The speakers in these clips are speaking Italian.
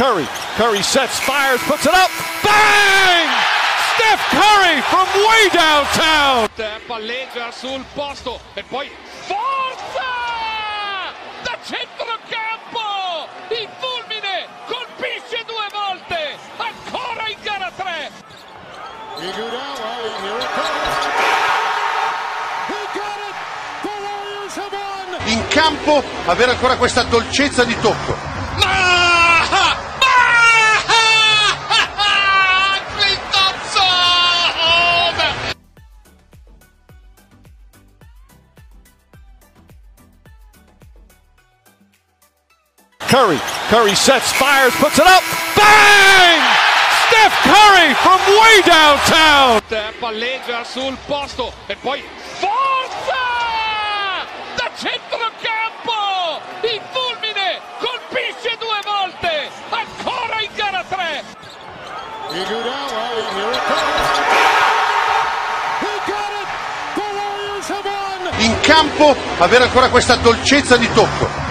Curry. Curry sets, fires, puts it up. Bang! Steph Curry from way downtown. Palleggia sul posto e poi forza! Da centrocampo! Il fulmine colpisce due volte! Ancora in gara 3! Iguodala, here it comes. He got it! The Warriors have won! in campo avere ancora questa dolcezza di tocco. Curry. Curry sets, fires, puts it up. Bang! Steph Curry from way downtown. Palleggia sul posto e poi forza! Da centrocampo! Il fulmine colpisce due volte! Ancora in gara 3! Iguodala, here it comes. He got it! The Warriors have won! In campo avere ancora questa dolcezza di tocco.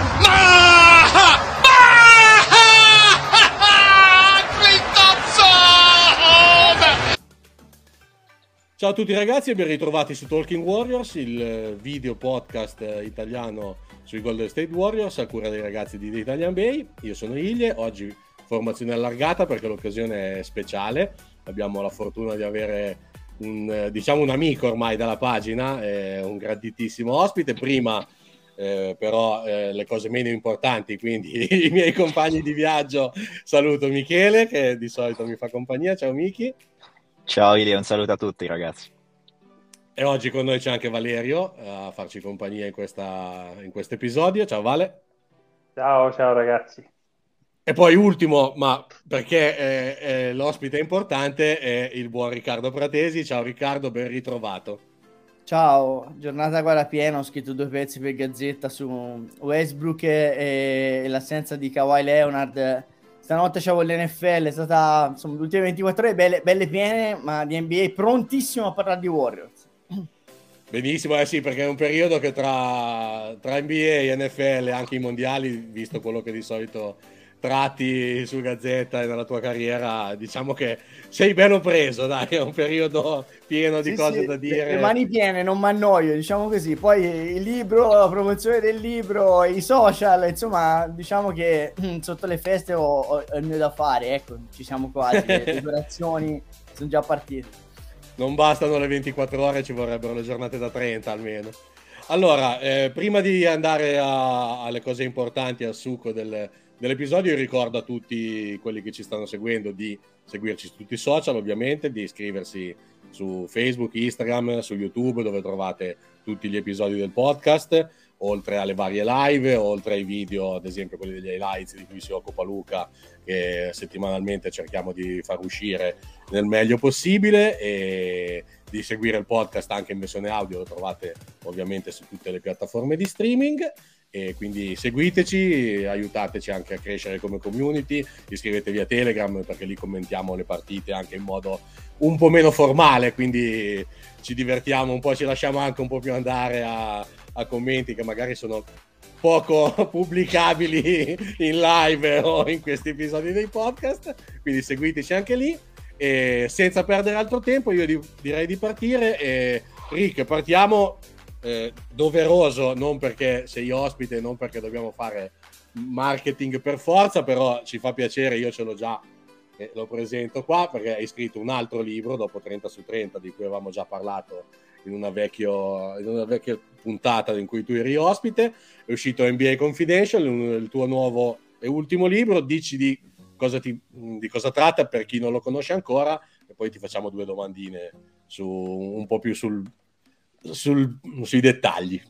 Ciao a tutti ragazzi e ben ritrovati su Talking Warriors, il eh, video podcast eh, italiano sui Golden State Warriors a cura dei ragazzi di The Italian Bay. Io sono Iglie, oggi formazione allargata perché l'occasione è speciale. Abbiamo la fortuna di avere un, eh, diciamo un amico ormai dalla pagina, eh, un graditissimo ospite. Prima eh, però eh, le cose meno importanti, quindi i miei compagni di viaggio. Saluto Michele che di solito mi fa compagnia. Ciao Miki. Ciao Ili, un saluto a tutti ragazzi. E oggi con noi c'è anche Valerio eh, a farci compagnia in, questa, in questo episodio. Ciao Vale. Ciao, ciao ragazzi. E poi ultimo, ma perché eh, eh, l'ospite è importante, è il buon Riccardo Pratesi. Ciao Riccardo, ben ritrovato. Ciao, giornata guarda piena, ho scritto due pezzi per Gazzetta su Westbrook e, e l'assenza di Kawhi Leonard. Stanotte c'avevo l'NFL, è stata insomma le ultime 24 ore belle, belle piene, ma di NBA prontissimo a parlare di Warriors. Benissimo, eh sì, perché è un periodo che tra, tra NBA, NFL e anche i mondiali, visto quello che di solito tratti su Gazzetta e nella tua carriera, diciamo che sei bello preso, dai, è un periodo pieno di Sì, cose sì, da dire. Le mani piene, non mi annoio, diciamo così. Poi il libro, la promozione del libro, i social, insomma, diciamo che sotto le feste ho, ho, ho il mio da fare, ecco, ci siamo quasi, le decorazioni sono già partite. Non bastano le 24 ore, ci vorrebbero le giornate da 30 almeno. Allora, eh, prima di andare a- alle cose importanti, al succo del- dell'episodio, io ricordo a tutti quelli che ci stanno seguendo di seguirci su tutti i social, ovviamente, di iscriversi su Facebook, Instagram, su YouTube, dove trovate tutti gli episodi del podcast, oltre alle varie live, oltre ai video, ad esempio quelli degli highlights di cui si occupa Luca, che settimanalmente cerchiamo di far uscire nel meglio possibile e di seguire il podcast anche in versione audio, lo trovate ovviamente su tutte le piattaforme di streaming e quindi seguiteci, aiutateci anche a crescere come community, iscrivetevi a Telegram perché lì commentiamo le partite anche in modo un po' meno formale, quindi ci divertiamo un po', ci lasciamo anche un po' più andare a, a commenti che magari sono poco pubblicabili in live o in questi episodi dei podcast, quindi seguiteci anche lì. E senza perdere altro tempo, io di- direi di partire. E Rick, partiamo eh, doveroso, non perché sei ospite, non perché dobbiamo fare marketing per forza, però ci fa piacere, io ce l'ho già e lo presento qua perché hai scritto un altro libro dopo 30 su 30 di cui avevamo già parlato in una, vecchio- in una vecchia puntata in cui tu eri ospite. È uscito NBA Confidential, il tuo nuovo e ultimo libro. Dici di cosa, ti- di cosa tratta per chi non lo conosce ancora e poi ti facciamo due domandine su, un po' più sul, sul- sui dettagli.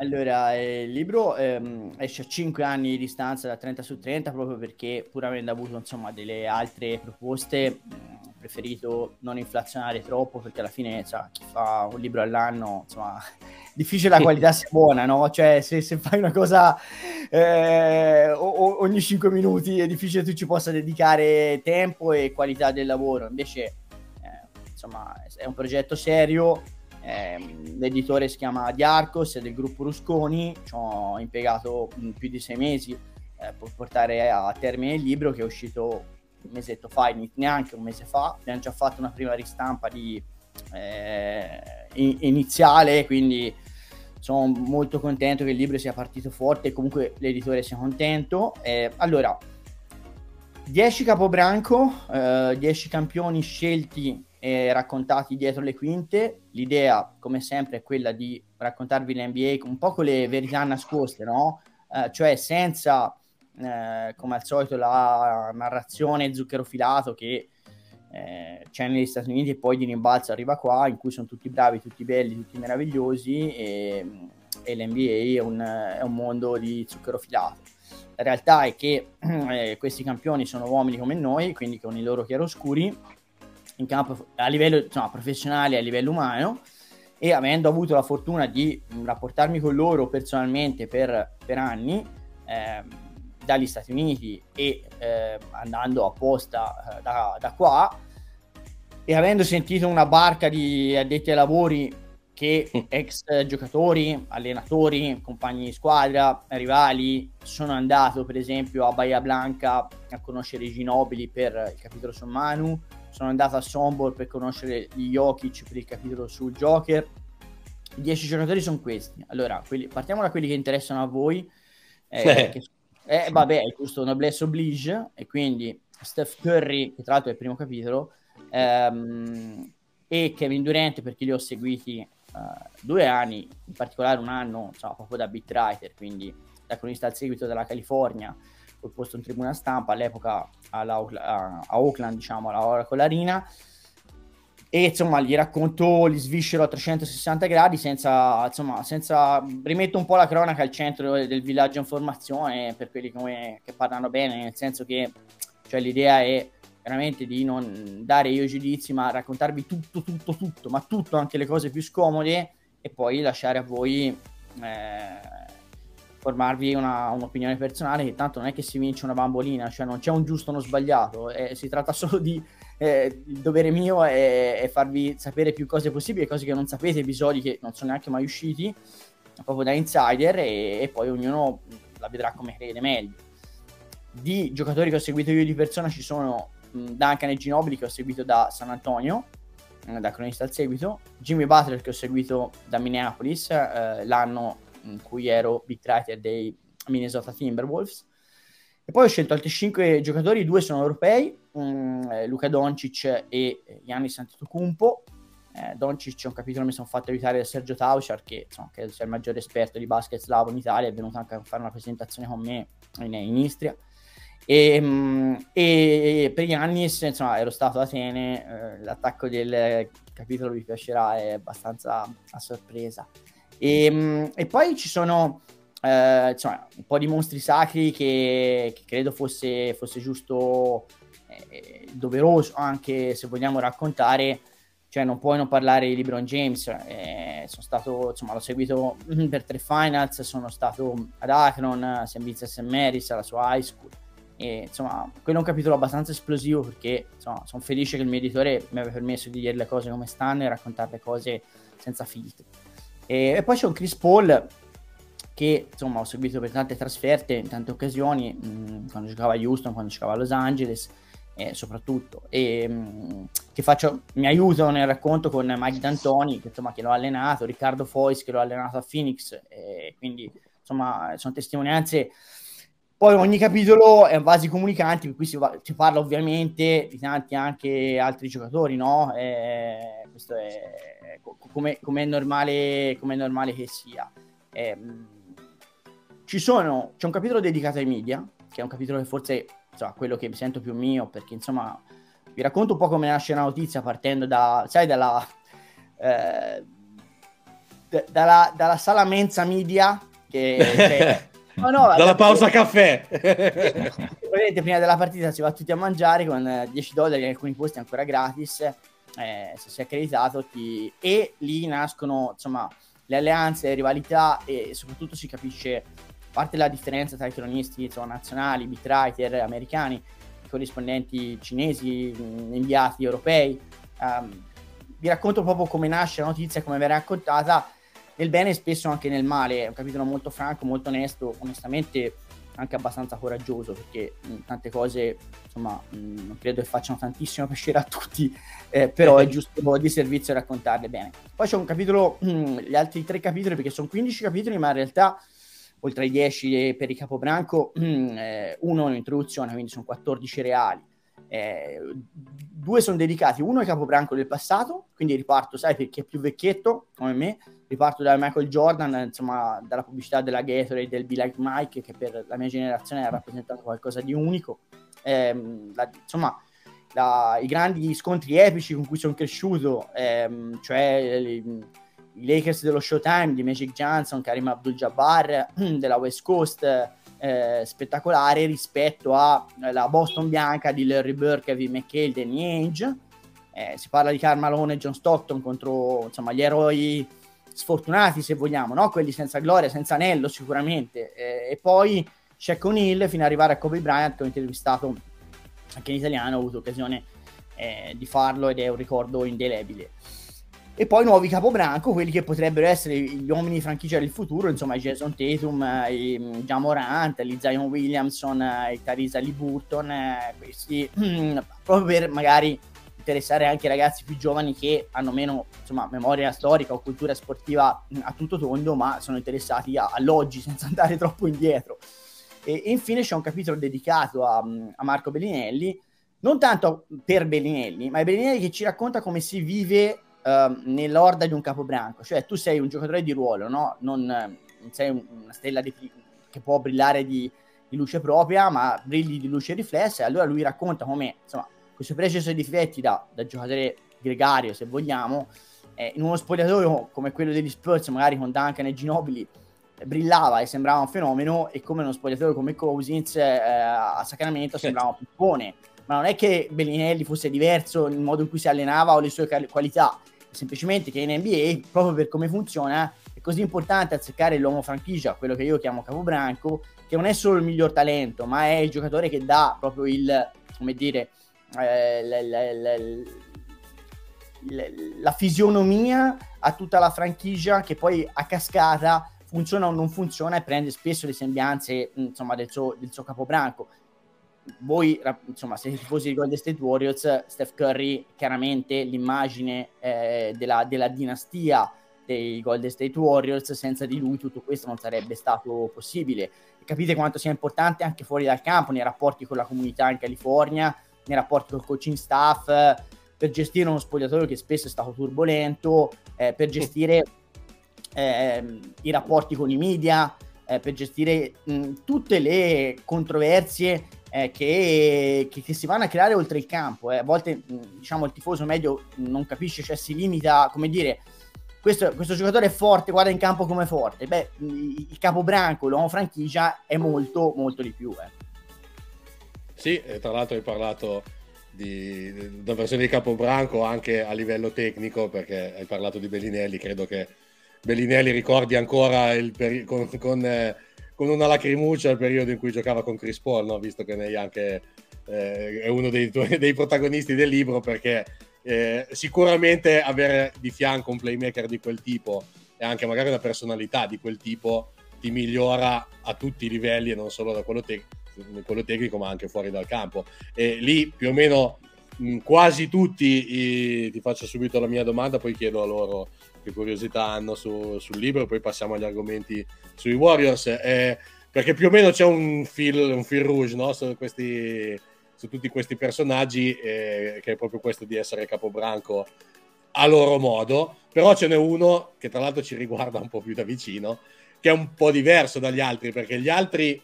Allora, eh, il libro ehm, esce a 5 anni di distanza da 30 su 30 proprio perché pur avendo avuto insomma delle altre proposte ho preferito non inflazionare troppo perché alla fine sa, chi fa un libro all'anno insomma difficile la qualità sia buona no? cioè se, se fai una cosa eh, ogni 5 minuti è difficile che tu ci possa dedicare tempo e qualità del lavoro invece eh, insomma è un progetto serio Ehm, l'editore si chiama Diarcos, è del gruppo Rusconi, ci ho impiegato mh, più di sei mesi eh, eh, portare a termine il libro che è uscito un mesetto fa, neanche un mese fa. Abbiamo già fatto una prima ristampa di, eh, iniziale, quindi sono molto contento che il libro sia partito forte e comunque l'editore sia contento. Eh, allora, 10 capobranco, 10 eh, campioni scelti e raccontati dietro le quinte. L'idea, come sempre, è quella di raccontarvi l'NBA un po' con le verità nascoste, no? Eh, cioè senza, eh, come al solito, la narrazione zucchero filato che eh, c'è negli Stati Uniti e poi di rimbalzo arriva qua, in cui sono tutti bravi, tutti belli, tutti meravigliosi e, e l'NBA è un, è un mondo di zucchero filato. La realtà è che eh, questi campioni sono uomini come noi, quindi con i loro chiaroscuri, in campo a livello insomma, professionale e a livello umano, e avendo avuto la fortuna di rapportarmi con loro personalmente per, per anni, eh, dagli Stati Uniti e eh, andando apposta eh, da, da, qua e avendo sentito una barca di addetti ai lavori che mm. ex giocatori, allenatori, compagni di squadra, rivali sono andato per esempio a Bahia Blanca a conoscere i Ginobili per il capitolo su Manu, sono andato a Sombor per conoscere gli Jokic per il capitolo su Joker. I 10 giocatori sono questi. Allora, quelli, partiamo da quelli che interessano a voi. Eh, che eh, vabbè, è giusto, noblesse oblige, e quindi Steph Curry, che tra l'altro è il primo capitolo, ehm, e Kevin Durant, perché li ho seguiti uh, due anni, in particolare un anno, insomma, proprio da beat writer, quindi da cronista al seguito della California, posto in tribuna stampa all'epoca a, Oakland, diciamo, alla Oracle Arena, e insomma gli racconto, li sviscero a 360 gradi senza, insomma, senza rimetto un po' la cronaca al centro del villaggio informazione per quelli come, che parlano bene, nel senso che cioè, l'idea è veramente di non dare io giudizi, ma raccontarvi tutto, tutto, tutto, ma tutto, anche le cose più scomode e poi lasciare a voi eh, formarvi una, un'opinione personale che tanto non è che si vince una bambolina, cioè non c'è un giusto o uno sbagliato, eh, si tratta solo di eh, il dovere mio è, è, farvi sapere più cose possibili, cose che non sapete, episodi che non sono neanche mai usciti, proprio da insider, e, e poi ognuno la vedrà come crede meglio. Di giocatori che ho seguito io di persona ci sono Duncan e Ginobili che ho seguito da San Antonio, da cronista al seguito, Jimmy Butler che ho seguito da Minneapolis, eh, l'anno in cui ero big writer dei Minnesota Timberwolves, e poi ho scelto altri 5 giocatori, due sono europei, um, Luca Doncic e Giannis Antetokounmpo. Eh, Doncic è un capitolo mi sono fatto aiutare da Sergio Tauchar, che insomma, credo il maggiore esperto di basket slavo in Italia, è venuto anche a fare una presentazione con me in, in Istria. E, um, e, per Giannis, insomma, ero stato a Atene, eh, l'attacco del capitolo vi piacerà, è abbastanza a sorpresa. E, um, e poi ci sono eh, insomma, un po' di mostri sacri che, che credo fosse, fosse giusto, eh, doveroso anche se vogliamo raccontare. Cioè, non puoi non parlare di LeBron James. Eh, sono stato, insomma, l'ho seguito per tre finals. Sono stato ad Akron, St. Vincent St. Mary's, alla sua high school. E insomma, quello è un capitolo abbastanza esplosivo perché insomma, sono felice che il mio editore mi abbia permesso di dire le cose come stanno e raccontare le cose senza filtri. E, e poi c'è un Chris Paul che insomma ho seguito per tante trasferte in tante occasioni, mh, mm, quando giocava a Houston, quando giocava a Los Angeles, eh, soprattutto, e mh, mm, che faccio, mi aiuto nel racconto con Mike D'Antoni, che, insomma, che l'ho allenato, Riccardo Fois, che l'ho allenato a Phoenix, e quindi insomma sono testimonianze. Poi ogni capitolo è vasi comunicanti, qui si, va, si, parla ovviamente di tanti anche altri giocatori, no? E questo è come, come, è normale, come è normale che sia. E, ci sono, c'è un capitolo dedicato ai media, che è un capitolo che forse insomma, quello che mi sento più mio, perché insomma vi racconto un po' come nasce la notizia partendo da, sai, dalla, eh, d- dalla, dalla, sala mensa media, che, che no, no, dalla pausa che, caffè. Vedete, prima della partita si va tutti a mangiare con 10 dollari, in alcuni posti ancora gratis, eh, se sei accreditato, ti... e lì nascono insomma le alleanze, le rivalità e soprattutto si capisce a parte la differenza tra i cronisti insomma, nazionali, bitwriter americani, i corrispondenti cinesi, inviati europei, um, vi racconto proprio come nasce la notizia, come verrà raccontata, nel bene e spesso anche nel male. È un capitolo molto franco, molto onesto. Onestamente, anche abbastanza coraggioso perché mh, tante cose insomma mh, non credo che facciano tantissimo piacere a tutti eh, però è giusto di servizio raccontarle bene poi c'è un capitolo mh, gli altri tre capitoli perché sono 15 capitoli ma in realtà oltre ai 10 per il capobranco eh, uno è un'introduzione quindi sono 14 reali eh, due sono dedicati, uno è capobranco del passato, quindi riparto, sai, perché è più vecchietto come me, riparto da Michael Jordan, insomma, dalla pubblicità della Gatorade del Be Like Mike, che per la mia generazione ha rappresentato qualcosa di unico. Eh, la, insomma, la, i grandi scontri epici con cui sono cresciuto, ehm, cioè i Lakers dello Showtime di Magic Johnson, Karim Abdul-Jabbar della West Coast, eh, spettacolare rispetto alla Boston bianca di Larry Bird, Kevin McHale, Danny Ainge. Eh, si parla di Carmelo e John Stockton contro insomma, gli eroi sfortunati, se vogliamo, no? quelli senza gloria, senza anello sicuramente. Eh, e poi Shaq O'Neal fino ad arrivare a Kobe Bryant, che ho intervistato anche in italiano, ho avuto occasione eh, di farlo ed è un ricordo indelebile e poi nuovi capobranco, quelli che potrebbero essere gli uomini di franchigia del futuro, insomma Jason Tatum, i Jamorant, i Zion Williamson, i Tarisa Lee Burton, eh, questi proprio per magari interessare anche i ragazzi più giovani che hanno meno insomma, memoria storica o cultura sportiva a tutto tondo, ma sono interessati a, all'oggi senza andare troppo indietro. E, e infine c'è un capitolo dedicato a, a Marco Bellinelli, non tanto per Bellinelli, ma è Bellinelli che ci racconta come si vive uh, nell'orda di un capobranco, cioè tu sei un giocatore di ruolo, no? non, non sei un, una stella di, che può brillare di, di, luce propria, ma brilli di luce riflessa, e allora lui racconta come insomma, questo preciso difetti da, da giocatore gregario, se vogliamo, eh, in uno spogliatoio come quello degli Spurs, magari con Duncan e Ginobili, brillava e sembrava un fenomeno e come uno spogliatoio come Cousins eh, a Sacramento sembrava un pippone ma non è che Bellinelli fosse diverso nel modo in cui si allenava o le sue qualità. Semplicemente che in NBA, proprio per come funziona, è così importante azzeccare l'uomo franchigia, quello che io chiamo capobranco, che non è solo il miglior talento, ma è il giocatore che dà proprio il, come dire, eh, la, la, la, la, fisionomia a tutta la franchigia che poi a cascata funziona o non funziona e prende spesso le sembianze insomma, del, suo, del suo capobranco voi, insomma, siete tifosi di Golden State Warriors, Steph Curry chiaramente l'immagine eh, della, della, dinastia dei Golden State Warriors, senza di lui tutto questo non sarebbe stato possibile. capite quanto sia importante anche fuori dal campo, nei rapporti con la comunità in California, nei rapporti col coaching staff, per gestire uno spogliatoio che spesso è stato turbolento, eh, per gestire eh, i rapporti con i media, eh, per gestire mh, tutte le controversie eh, che, che, che, si vanno a creare oltre il campo. Eh. A volte diciamo, il tifoso medio non capisce, cioè si limita, come dire, questo, questo giocatore è forte, guarda in campo come forte. Beh, il capobranco, l'uomo franchigia è molto, molto di più. Eh. Sì, tra l'altro hai parlato di, della versione di capobranco anche a livello tecnico, perché hai parlato di Bellinelli, credo che Bellinelli ricordi ancora il con, con eh, con una lacrimuccia al periodo in cui giocava con Chris Paul, no? visto che lei anche eh, è uno dei, tuoi, dei, protagonisti del libro, perché eh, sicuramente avere di fianco un playmaker di quel tipo e anche magari una personalità di quel tipo ti migliora a tutti i livelli e non solo da quello, te- quello tecnico ma anche fuori dal campo. E lì più o meno mh, quasi tutti, i... ti faccio subito la mia domanda, poi chiedo a loro che curiosità hanno su, sul libro, poi passiamo agli argomenti sui Warriors, eh, perché più o meno c'è un fil, un fil rouge no? su, questi, su, tutti questi personaggi, eh, che è proprio questo di essere capobranco a loro modo, però ce n'è uno che tra l'altro ci riguarda un po' più da vicino, che è un po' diverso dagli altri, perché gli altri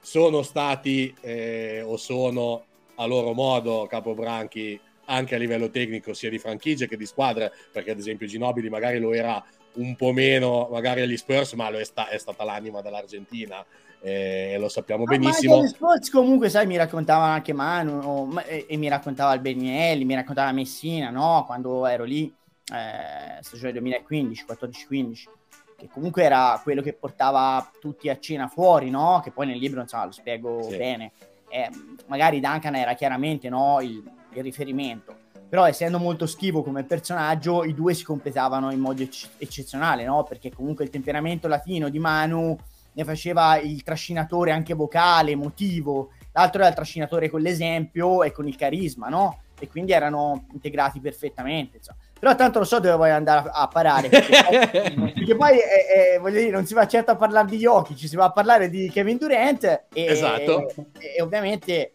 sono stati eh, o sono a loro modo capobranchi anche a livello tecnico sia di franchigie che di squadre, perché ad esempio Ginobili magari lo era un po' meno magari agli Spurs, ma lo è, sta- è stata l'anima dell'Argentina e lo sappiamo ah, benissimo. Ma Spurs comunque, sai, mi raccontava anche Manu e, e, mi raccontava il Benielli, mi raccontava Messina, no? Quando ero lì, eh, stagione 2015, 14-15 che comunque era quello che portava tutti a cena fuori, no? Che poi nel libro, insomma, lo spiego sì. bene. Eh, magari Duncan era chiaramente no, il, il riferimento. Però essendo molto schivo come personaggio, i due si completavano in modo ecce- eccezionale, no? Perché comunque il temperamento latino di Manu ne faceva il trascinatore anche vocale, emotivo, l'altro era il trascinatore con l'esempio e con il carisma, no? E quindi erano integrati perfettamente. Insomma. Però tanto lo so dove vuoi andare a, a parare. Perché, perché poi, eh, eh, voglio dire, non si va certo a parlare di Yoki, ci si va a parlare di Kevin Durant. E, Esatto. E, e ovviamente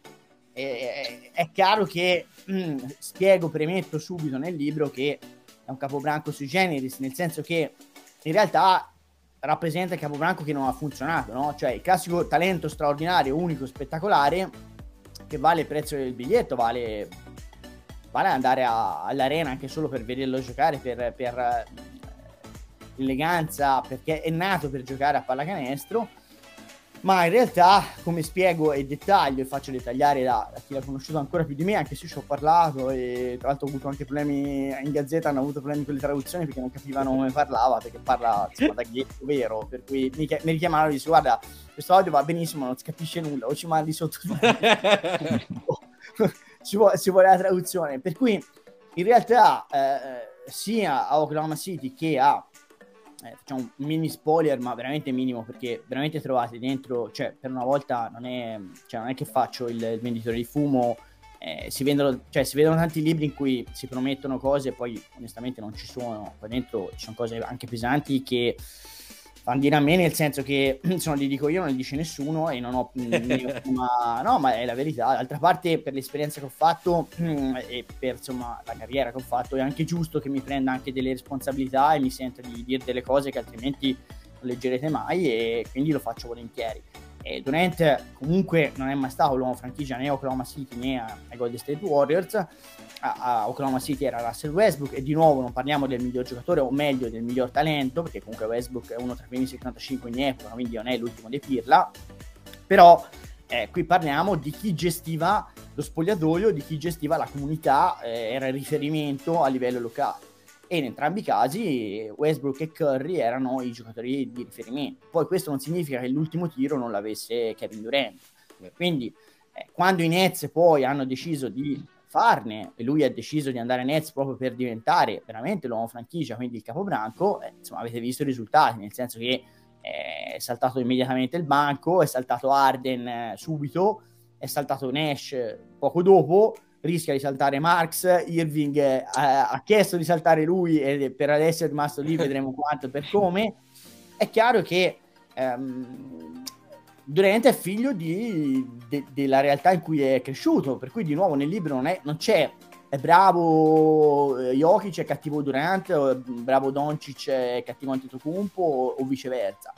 eh, è chiaro che mh, spiego, premetto subito nel libro che è un capobranco sui generis, nel senso che in realtà rappresenta il capobranco che non ha funzionato, no? Cioè il classico talento straordinario, unico, spettacolare, che vale il prezzo del biglietto, vale, vale andare a, all'arena anche solo per vederlo giocare, per, per eh, eleganza, perché è nato per giocare a pallacanestro ma in realtà come spiego e dettaglio e faccio dettagliare da, da, chi l'ha conosciuto ancora più di me anche se ci ho parlato e tra l'altro ho avuto anche problemi in gazzetta hanno avuto problemi con le traduzioni perché non capivano come parlava perché parla insomma, da ghetto vero per cui mi, mi richiamavano e dice guarda questo audio va benissimo non si capisce nulla o ci mandi sotto ci, vuole, ci vuole la traduzione. Per cui in realtà eh, sia a Oklahoma City che a eh, facciamo un mini spoiler, ma veramente minimo, perché veramente trovate dentro, cioè per una volta non è, cioè, non è che faccio il, il venditore di fumo, eh, si, vendono, cioè, si vedono tanti libri in cui si promettono cose e poi onestamente non ci sono, qua dentro ci sono cose anche pesanti che fanno dire a me nel senso che se non li dico io non li dice nessuno e non ho ma no ma è la verità. D'altra parte per l'esperienza che ho fatto e per insomma la carriera che ho fatto è anche giusto che mi prenda anche delle responsabilità e mi senta di dire delle cose che altrimenti non leggerete mai e quindi lo faccio volentieri. E Durant comunque non è mai stato l'uomo franchigia né a Oklahoma City né ai Golden State Warriors a, Oklahoma City era Russell Westbrook e di nuovo non parliamo del miglior giocatore o meglio del miglior talento perché comunque Westbrook è uno tra i primi 75 in epoca quindi non è l'ultimo dei Pirla però eh, qui parliamo di chi gestiva lo spogliatoio di chi gestiva la comunità eh, era il riferimento a livello locale e in entrambi i casi Westbrook e Curry erano i giocatori di riferimento. Poi questo non significa che l'ultimo tiro non l'avesse Kevin Durant. Quindi eh, quando i Nets poi hanno deciso di farne e lui ha deciso di andare a Nets proprio per diventare veramente l'uomo franchigia, quindi il capobranco, eh, insomma avete visto i risultati, nel senso che eh, è saltato immediatamente il banco, è saltato Arden eh, subito, è saltato Nash poco dopo, rischia di saltare Marx, Irving eh, ha chiesto di saltare lui e per adesso è rimasto lì, vedremo quanto e per come. È chiaro che ehm, Durant è figlio di, de, della realtà in cui è cresciuto, per cui di nuovo nel libro non, è, non c'è è bravo eh, Jokic è cattivo Durant, o bravo Doncic è cattivo Antetokounmpo o, o viceversa.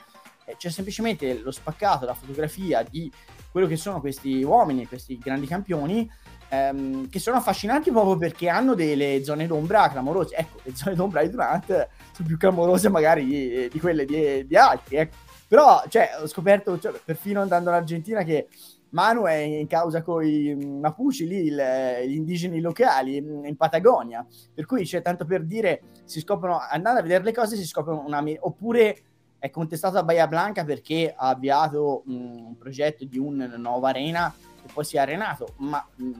Eh, c'è semplicemente lo spaccato, la fotografia di quello che sono questi uomini, questi grandi campioni ehm, che sono affascinanti proprio perché hanno delle zone d'ombra clamorose. Ecco, le zone d'ombra di Durant sono più clamorose magari di, di quelle di, di altri. Ecco. Però, cioè, ho scoperto, cioè, perfino andando in Argentina, che Manu è in causa con i Mapuche, lì il, gli indigeni locali in Patagonia. Per cui c'è tanto per dire, si scoprono, andando a vedere le cose, si scoprono una... oppure è contestato a Bahia Blanca perché ha avviato mh, un progetto di una nuova arena e poi si è arenato, ma mh,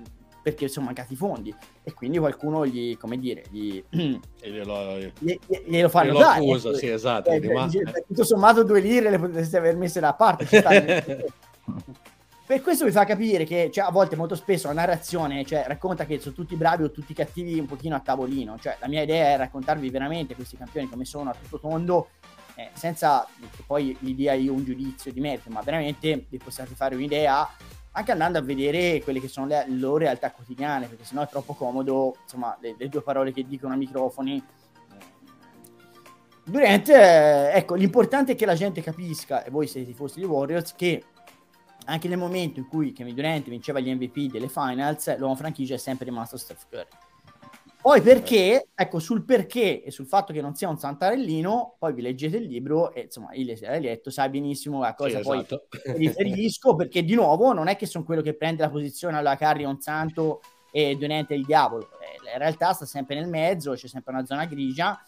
perché sono mancati i fondi e quindi qualcuno gli, come dire, gli, glielo, gli, glielo fanno glielo dare. Accusa, sì, esatto. Eh, ma... Tutto sommato due lire le potreste aver messe da parte. per questo vi fa capire che cioè, a volte molto spesso la narrazione cioè, racconta che sono tutti bravi o tutti cattivi un pochino a tavolino. Cioè, la mia idea è raccontarvi veramente questi campioni come sono a tutto tondo eh, senza che poi gli dia io un giudizio di merito, ma veramente vi possiate fare un'idea anche andando a vedere quelle che sono le, loro realtà quotidiane, perché sennò è troppo comodo, insomma, le, le due parole che dicono a microfoni. Durant, eh, ecco, l'importante è che la gente capisca, e voi siete tifosi di Warriors, che anche nel momento in cui Kevin Durant vinceva gli MVP delle finals, l'uomo franchigia è sempre rimasto Steph Curry. Poi perché, ecco, sul perché e sul fatto che non sia un santarellino, poi vi leggete il libro e insomma, se l'hai letto, sai benissimo a cosa sì, poi esatto. riferisco, perché di nuovo non è che sono quello che prende la posizione alla Carri un santo e Donente il diavolo, eh, in realtà sta sempre nel mezzo, c'è sempre una zona grigia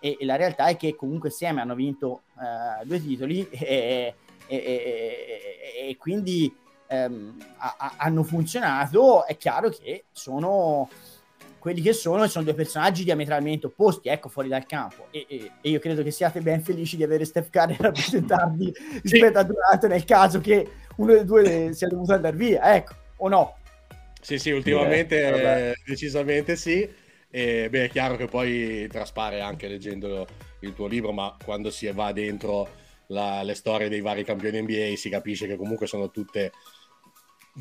e, e la realtà è che comunque insieme hanno vinto uh, due titoli e, e, e quindi um, a, a, hanno funzionato, è chiaro che sono quelli che sono sono due personaggi diametralmente opposti, ecco, fuori dal campo. E, e, e io credo che siate ben felici di avere Steph Curry a rappresentarvi rispetto a Durant nel caso che uno dei due sia dovuto andare via, ecco, o no? Sì, sì, ultimamente eh, decisamente sì. E beh, è chiaro che poi traspare anche leggendo il tuo libro, ma quando si va dentro la, le storie dei vari campioni NBA si capisce che comunque sono tutte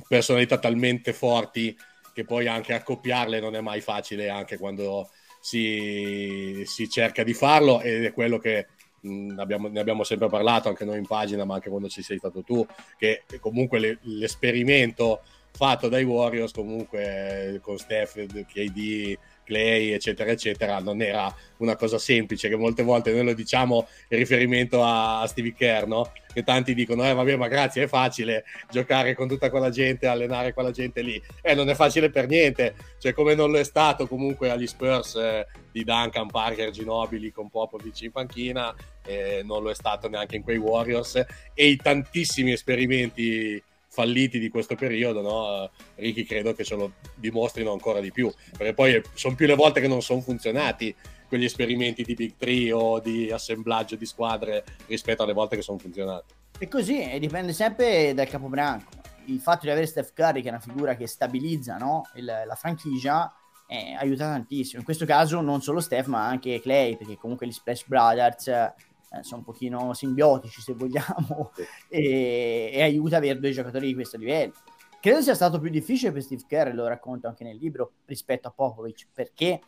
personalità talmente forti che poi anche accoppiarle non è mai facile anche quando si, si cerca di farlo ed è quello che mh, abbiamo, ne abbiamo sempre parlato anche noi in pagina ma anche quando ci sei stato tu che comunque le, l'esperimento fatto dai Warriors comunque con Steph, KD Clay, eccetera, eccetera, non era una cosa semplice, che molte volte noi lo diciamo in riferimento a Stevie Kerr, no? Che tanti dicono, eh vabbè, ma grazie, è facile giocare con tutta quella gente, allenare quella gente lì. Eh, non è facile per niente, cioè come non lo è stato comunque agli Spurs eh, di Duncan, Parker, Ginobili con Popovic in panchina, eh, non lo è stato neanche in quei Warriors e i tantissimi esperimenti falliti di questo periodo, no? Ricky credo che ce lo dimostrino ancora di più, perché poi sono più le volte che non sono funzionati quegli esperimenti di Big Tree o di assemblaggio di squadre rispetto alle volte che sono funzionati. E così, dipende sempre dal capobranco. Il fatto di avere Steph Curry, che è una figura che stabilizza no? Il, la franchigia, eh, aiuta tantissimo. In questo caso non solo Steph, ma anche Clay, perché comunque gli Splash Brothers sono un pochino simbiotici se vogliamo e, e, aiuta a avere due giocatori di questo livello. Credo sia stato più difficile per Steve Kerr, lo racconto anche nel libro, rispetto a Popovic, perché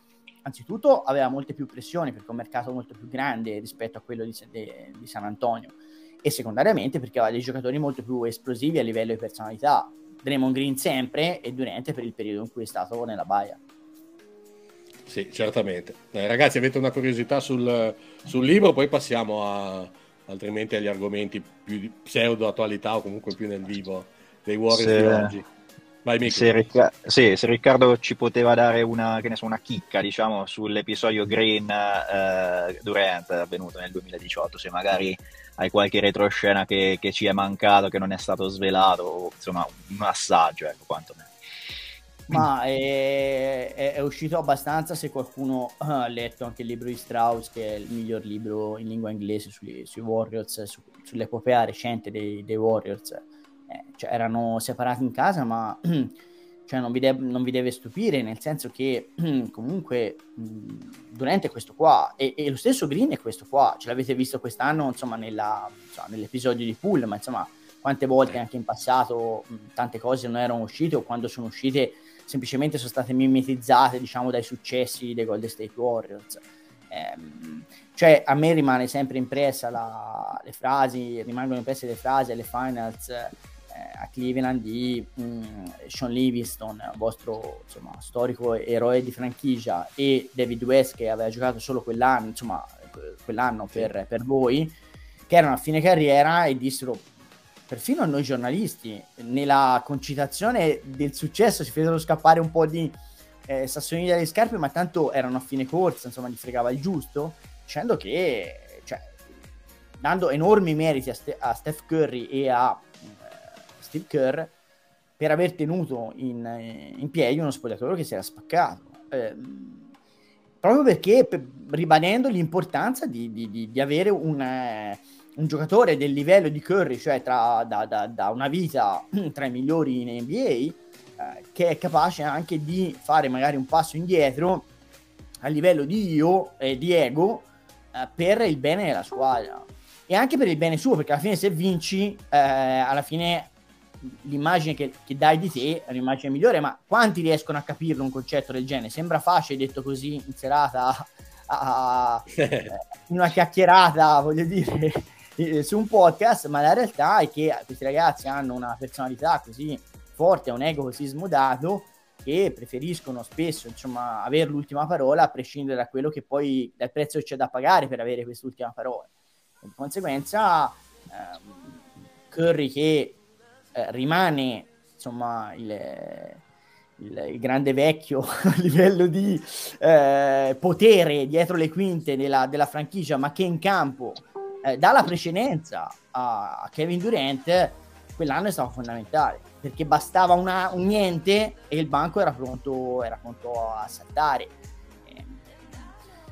anzitutto aveva molte più pressioni perché è un mercato molto più grande rispetto a quello di, de, di San Antonio e secondariamente perché aveva dei giocatori molto più esplosivi a livello di personalità. Draymond Green sempre e Durante per il periodo in cui è stato nella Baia. Sì, certamente. Eh, ragazzi, avete una curiosità sul, sul, libro, poi passiamo a, altrimenti agli argomenti più di pseudo attualità o comunque più nel vivo dei Warriors se, di oggi. Vai, se, Ricca- sì, se, Riccardo ci poteva dare una, so, una chicca diciamo, sull'episodio Green eh, Durant avvenuto nel 2018, se magari hai qualche retroscena che, che ci è mancato, che non è stato svelato, o, insomma un assaggio, ecco, quantomeno. Ma è, è, è, uscito abbastanza se qualcuno ha letto anche il libro di Strauss, che è il miglior libro in lingua inglese sui, sui Warriors, su, sull'epopea recente dei, dei Warriors. Eh, cioè, erano separati in casa, ma cioè, non, vi de- non, vi deve stupire, nel senso che comunque durante questo qua, e, e, lo stesso Green è questo qua, ce l'avete visto quest'anno insomma, nella, insomma, nell'episodio di Pool, ma insomma quante volte anche in passato tante cose non erano uscite o quando sono uscite semplicemente sono state mimetizzate diciamo dai successi dei Golden State Warriors. Ehm, cioè a me rimane sempre impressa la, le frasi rimangono impresse le frasi alle finals eh, a Cleveland di mh, mm, Sean Livingston vostro insomma, storico eroe di franchigia e David West che aveva giocato solo quell'anno insomma quell'anno per, per voi che erano a fine carriera e dissero perfino a noi giornalisti, nella concitazione del successo si fecero scappare un po' di eh, sassonini dalle scarpe, ma tanto erano a fine corsa, insomma, gli fregava il giusto, dicendo che, cioè, dando enormi meriti a, Ste- a Steph Curry e a eh, Steve Kerr per aver tenuto in, eh, in, piedi uno spogliatoio che si era spaccato. Eh, proprio perché, per, ribadendo l'importanza di, di, di, di avere un... Eh, un giocatore del livello di Curry, cioè tra, da, da, da una vita tra i migliori in NBA, eh, che è capace anche di fare magari un passo indietro a livello di io e di ego eh, per il bene della squadra e anche per il bene suo, perché alla fine se vinci, eh, alla fine l'immagine che, che, dai di te è un'immagine migliore, ma quanti riescono a capirlo un concetto del genere? Sembra facile detto così in serata, a, a, a, una chiacchierata, voglio dire, eh, su un podcast, ma la realtà è che questi ragazzi hanno una personalità così forte, un ego così smodato che preferiscono spesso insomma avere l'ultima parola a prescindere da quello che poi dal prezzo c'è da pagare per avere quest'ultima parola. Di conseguenza ehm, Curry che eh, rimane insomma il, il, il, grande vecchio a livello di eh, potere dietro le quinte della, della franchigia, ma che in campo eh, dà la precedenza a Kevin Durant, quell'anno è stato fondamentale perché bastava una, un niente e il banco era pronto, era pronto a saltare. Eh,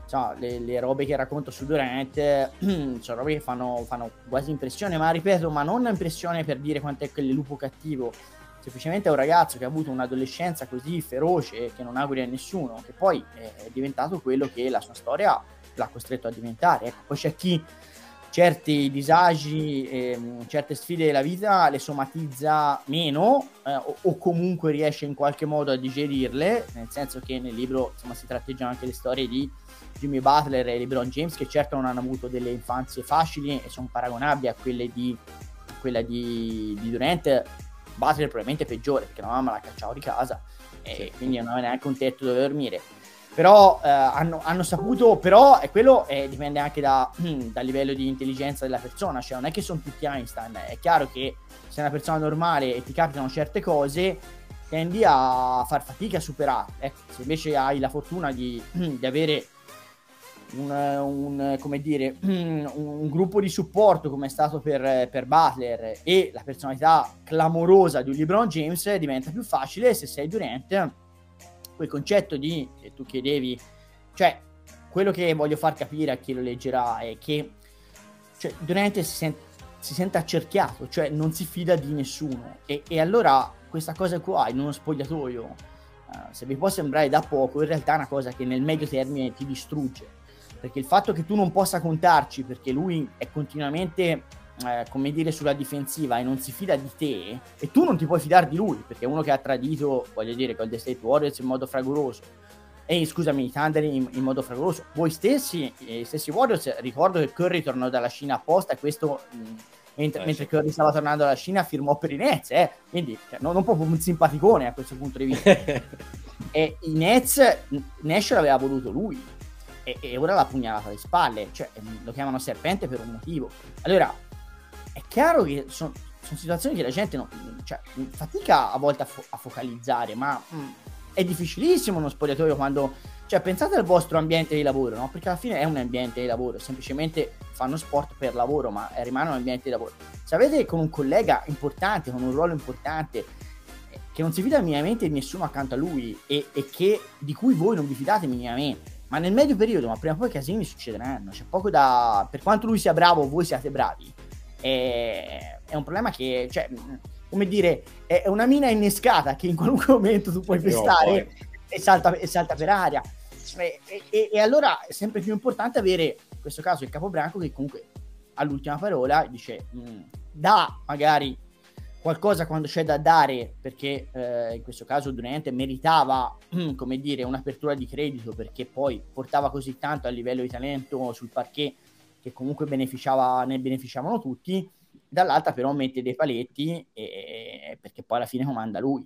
insomma, le, le, robe che racconto su Durant sono robe che fanno, fanno, quasi impressione, ma ripeto, ma non impressione per dire quanto è quel lupo cattivo. Semplicemente è un ragazzo che ha avuto un'adolescenza così feroce che non auguri a nessuno, che poi è diventato quello che la sua storia l'ha costretto a diventare. Ecco, poi c'è chi certi disagi, eh, certe sfide della vita le somatizza meno eh, o, o, comunque riesce in qualche modo a digerirle, nel senso che nel libro insomma, si tratteggiano anche le storie di Jimmy Butler e LeBron James che certo non hanno avuto delle infanzie facili e sono paragonabili a quelle di, quella di, di Durant. Butler probabilmente peggiore perché la mamma la cacciava di casa e sì. quindi non aveva neanche un tetto dove dormire però eh, hanno, hanno, saputo, però e quello eh, dipende anche da, dal livello di intelligenza della persona, cioè non è che sono tutti Einstein, è chiaro che se è una persona normale e ti capitano certe cose, tendi a far fatica a superarle, ecco, se invece hai la fortuna di, di avere un, un, come dire, un, gruppo di supporto come è stato per, per Butler e la personalità clamorosa di un LeBron James diventa più facile se sei Durant quel concetto di, tu chiedevi, cioè quello che voglio far capire a chi lo leggerà è che cioè, Durant si, sent- si sente accerchiato, cioè non si fida di nessuno. E, e allora questa cosa qua in uno spogliatoio, uh, se vi può sembrare da poco, in realtà è una cosa che nel medio termine ti distrugge, perché il fatto che tu non possa contarci perché lui è continuamente eh, come dire, sulla difensiva e non si fida di te, e tu non ti puoi fidare di lui, perché è uno che ha tradito, voglio dire, con The State Warriors in modo fragoroso, e scusami, i Thunder in, in, modo fragoroso. Voi stessi, i stessi Warriors, ricordo che Curry tornò dalla Cina apposta e questo... Mh, mentre, eh, mentre sì. Curry stava tornando dalla Cina firmò per i Nets, eh? quindi cioè, non, non proprio un simpaticone a questo punto di vista. e i Nets, Nash l'aveva voluto lui, e, e, ora l'ha pugnalata alle spalle, cioè lo chiamano serpente per un motivo. Allora, è chiaro che sono son situazioni che la gente non, cioè, fatica a volte a, fo- a focalizzare, ma mh, mm, è difficilissimo uno spogliatoio quando... Cioè, pensate al vostro ambiente di lavoro, no? Perché alla fine è un ambiente di lavoro, semplicemente fanno sport per lavoro, ma rimane un ambiente di lavoro. Se avete con un collega importante, con un ruolo importante, eh, che non si fida minimamente di nessuno accanto a lui e, e che, di cui voi non vi fidate minimamente, ma nel medio periodo, ma prima o poi casini succederanno. C'è poco da. Per quanto lui sia bravo, voi siate bravi è, è un problema che, cioè, come dire, è una mina innescata che in qualunque momento tu puoi pestare e salta, e salta per aria. E, e, e, allora è sempre più importante avere, in questo caso, il capobranco che comunque all'ultima parola dice mm, dà magari qualcosa quando c'è da dare, perché eh, in questo caso Durante meritava, come dire, un'apertura di credito perché poi portava così tanto a livello di talento sul parquet che comunque beneficiava, ne beneficiavano tutti, dall'altra però mette dei paletti e, perché poi alla fine comanda lui.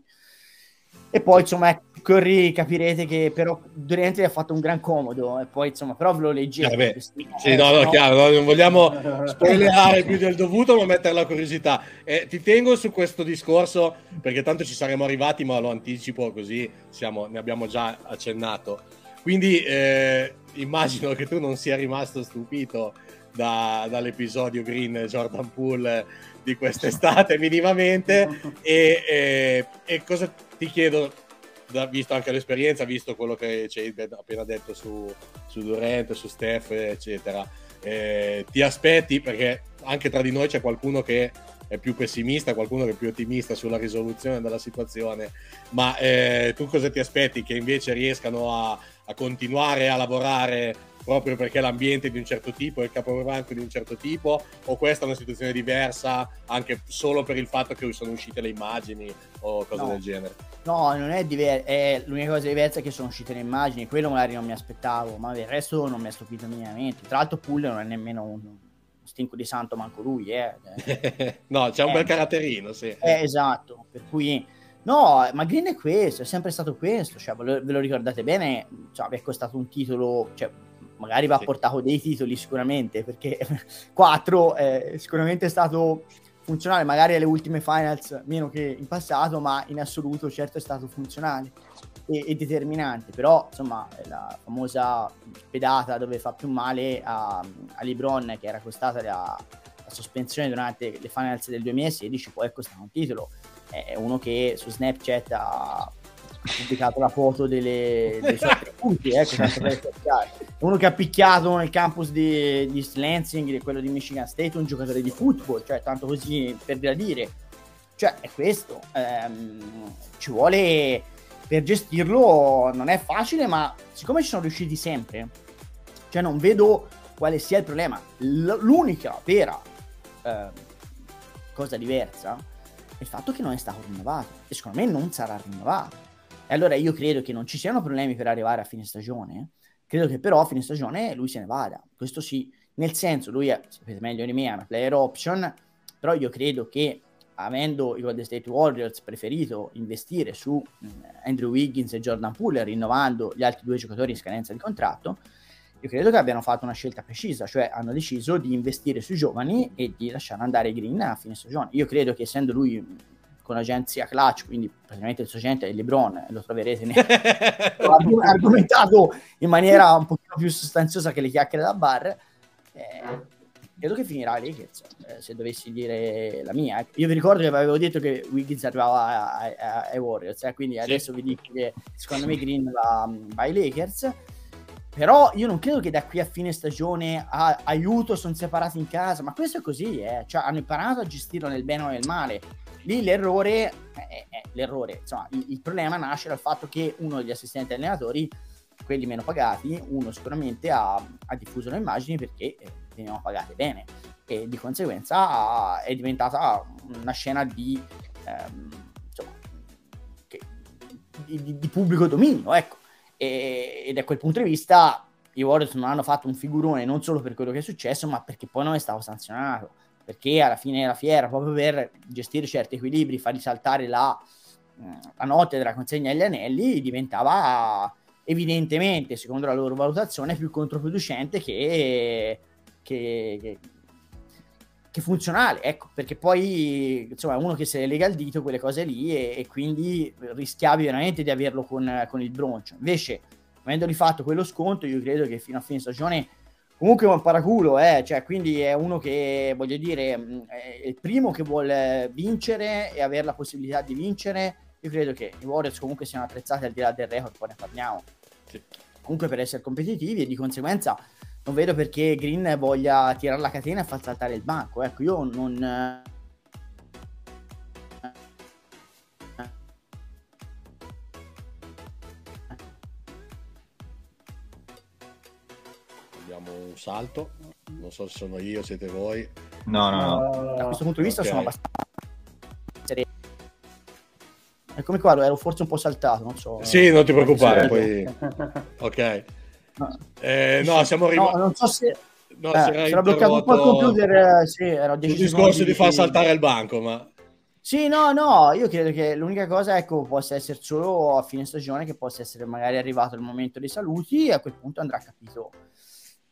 E poi insomma Curry capirete che però Durante ha fatto un gran comodo e poi insomma però ve lo leggete. Eh sì, no, no, no, chiaro, no, non vogliamo spoilerare più del dovuto ma mettere la curiosità. Eh, ti tengo su questo discorso perché tanto ci saremo arrivati ma lo anticipo così siamo, ne abbiamo già accennato. Quindi eh, immagino che tu non sia rimasto stupito da, dall'episodio Green Jordan Poole di quest'estate minimamente e, e, e, cosa ti chiedo da, visto anche l'esperienza visto quello che ci hai appena detto su, su Durant su Steph eccetera eh, ti aspetti perché anche tra di noi c'è qualcuno che è più pessimista, qualcuno che è più ottimista sulla risoluzione della situazione, ma eh, tu cosa ti aspetti? Che invece riescano a, a continuare a lavorare proprio perché l'ambiente è di un certo tipo, il capobanco di un certo tipo, o questa è una situazione diversa anche solo per il fatto che sono uscite le immagini o cose no. del genere? No, non è diverso, l'unica cosa diversa è che sono uscite le immagini, quello magari non mi aspettavo, ma il resto non mi ha stupito minimamente. Tra l'altro Pull non è nemmeno un stinco di santo manco lui, eh. no, c'è un eh, bel caratterino, sì. Eh, esatto, per cui... No, ma Green è questo, è sempre stato questo, cioè, ve lo, ve lo ricordate bene, cioè, vi è costato un titolo, cioè, magari va sì. portato dei titoli sicuramente, perché 4 è sicuramente stato funzionale, magari alle ultime finals meno che in passato, ma in assoluto certo è stato funzionale e, e determinante, però insomma la famosa pedata dove fa più male a, a LeBron che era costata la, la sospensione durante le finals del 2016 poi è costato un titolo. È uno che su Snapchat ha pubblicato la foto delle, suoi tre punti, ecco, uno che ha picchiato nel campus di, di Lansing, quello di Michigan State, un giocatore di football, cioè tanto così per gradire. Cioè, è questo. Ehm, ci vuole per gestirlo, non è facile, ma siccome ci sono riusciti sempre, cioè non vedo quale sia il problema. L- l'unica vera eh, cosa diversa è il fatto che non è stato rinnovato e secondo me non sarà rinnovato. E allora io credo che non ci siano problemi per arrivare a fine stagione, credo che però a fine stagione lui se ne vada. Questo sì, nel senso lui è, sapete meglio di me, è una player option, però io credo che avendo i Golden State Warriors preferito investire su mm, Andrew Wiggins e Jordan Poole, rinnovando gli altri due giocatori in scadenza di contratto, io credo che abbiano fatto una scelta precisa, cioè hanno deciso di investire sui giovani e di lasciare andare Green a fine stagione. Io credo che essendo lui con l'agenzia Clutch, quindi praticamente il suo agente è LeBron, lo troverete ne... argomentato in maniera un pochino più sostanziosa che le chiacchiere da bar. Eh, credo che finirà Lakers, eh, se dovessi dire la mia. Io vi ricordo che avevo detto che Wiggins arrivava ai Warriors, eh, quindi adesso vi dico che secondo me Green va, va ai Lakers. Però io non credo che da qui a fine stagione a, aiuto sono separati in casa, ma questo è così, eh. cioè, hanno imparato a gestirlo nel bene o nel male. Lì l'errore, eh, eh, l'errore insomma, il, il, problema nasce dal fatto che uno degli assistenti allenatori, quelli meno pagati, uno sicuramente ha, ha diffuso le immagini perché eh, venivano pagate bene e di conseguenza è diventata una scena di, ehm, insomma, che, di, di pubblico dominio, ecco e, e da quel punto di vista i Warriors non hanno fatto un figurone non solo per quello che è successo, ma perché poi non è stato sanzionato. Perché alla fine della fiera, proprio per gestire certi equilibri, far risaltare la, la notte della consegna agli anelli, diventava evidentemente, secondo la loro valutazione, più controproducente che, che, che, che funzionale. Ecco, perché poi insomma, uno che se le lega il dito quelle cose lì e, e quindi rischiavi veramente di averlo con, con il broncio. Invece, avendo rifatto quello sconto, io credo che fino a fine stagione comunque è un paraculo, eh? cioè, quindi è uno che, voglio dire, mm, è il primo che vuole vincere e avere la possibilità di vincere. Io credo che i Warriors comunque siano attrezzati al di là del record, poi ne parliamo. Sì. Comunque per essere competitivi e di conseguenza non vedo perché Green voglia tirare la catena e far saltare il banco. Ecco, io non... salto, non so se sono io, siete voi. No, no, no. Da questo punto di vista okay. sono abbastanza... Eccomi qua, ero forse un po' saltato, non so. Sì, non ti preoccupare, poi... ok. No, eh, no siamo arrivati... No, non so se... No, eh, si era bloccato un po' il computer, sì, era Il discorso di far saltare il banco, ma... Sì, no, no, io credo che l'unica cosa, ecco, possa essere solo a fine stagione, che possa essere magari arrivato il momento dei saluti e a quel punto andrà capito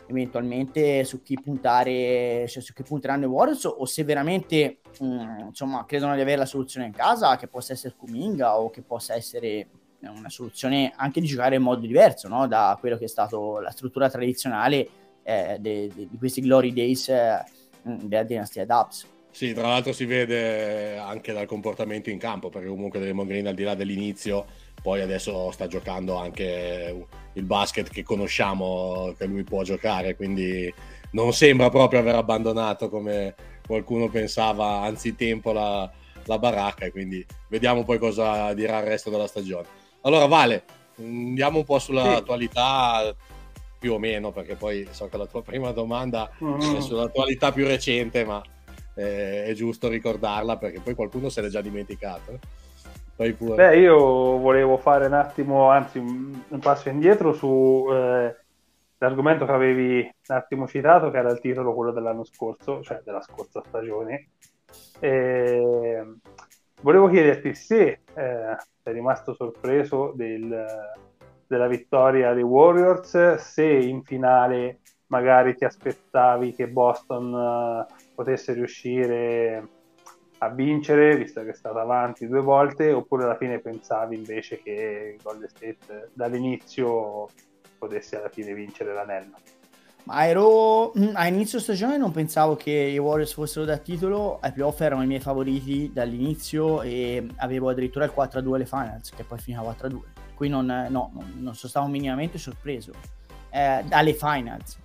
eventualmente su chi puntare, cioè su chi punteranno i Warriors o se veramente, mh, mm, insomma, credono di avere la soluzione in casa, che possa essere Kuminga o che possa essere una soluzione anche di giocare in modo diverso, no? Da quello che è stato la struttura tradizionale eh, di questi Glory Days eh, della dinastia Dubs. Sì, tra l'altro si vede anche dal comportamento in campo, perché comunque Draymond Green al di là dell'inizio, poi adesso sta giocando anche il basket che conosciamo, che lui può giocare, quindi non sembra proprio aver abbandonato come qualcuno pensava anzitempo la, la baracca, quindi vediamo poi cosa dirà il resto della stagione. Allora Vale, andiamo un po' sull'attualità, sì più o meno, perché poi so che la tua prima domanda mm. è sull'attualità più recente, ma eh, è giusto ricordarla perché poi qualcuno se l'è già dimenticato. Beh, io volevo fare un attimo, anzi un passo indietro su eh, l'argomento che avevi un attimo citato, che era il titolo quello dell'anno scorso, cioè della scorsa stagione. E volevo chiederti se eh, sei rimasto sorpreso del, della vittoria dei Warriors, se in finale magari ti aspettavi che Boston uh, potesse riuscire a vincere, visto che è stata avanti due volte, oppure alla fine pensavi invece che Golden State dall'inizio potesse alla fine vincere l'anello? Ma ero mm, a inizio stagione non pensavo che i Warriors fossero da titolo, ai playoff erano i miei favoriti dall'inizio e avevo addirittura il 4-2 alle finals, che poi finiva 4-2. Qui non, no, non sono stato minimamente sorpreso eh, alle finals.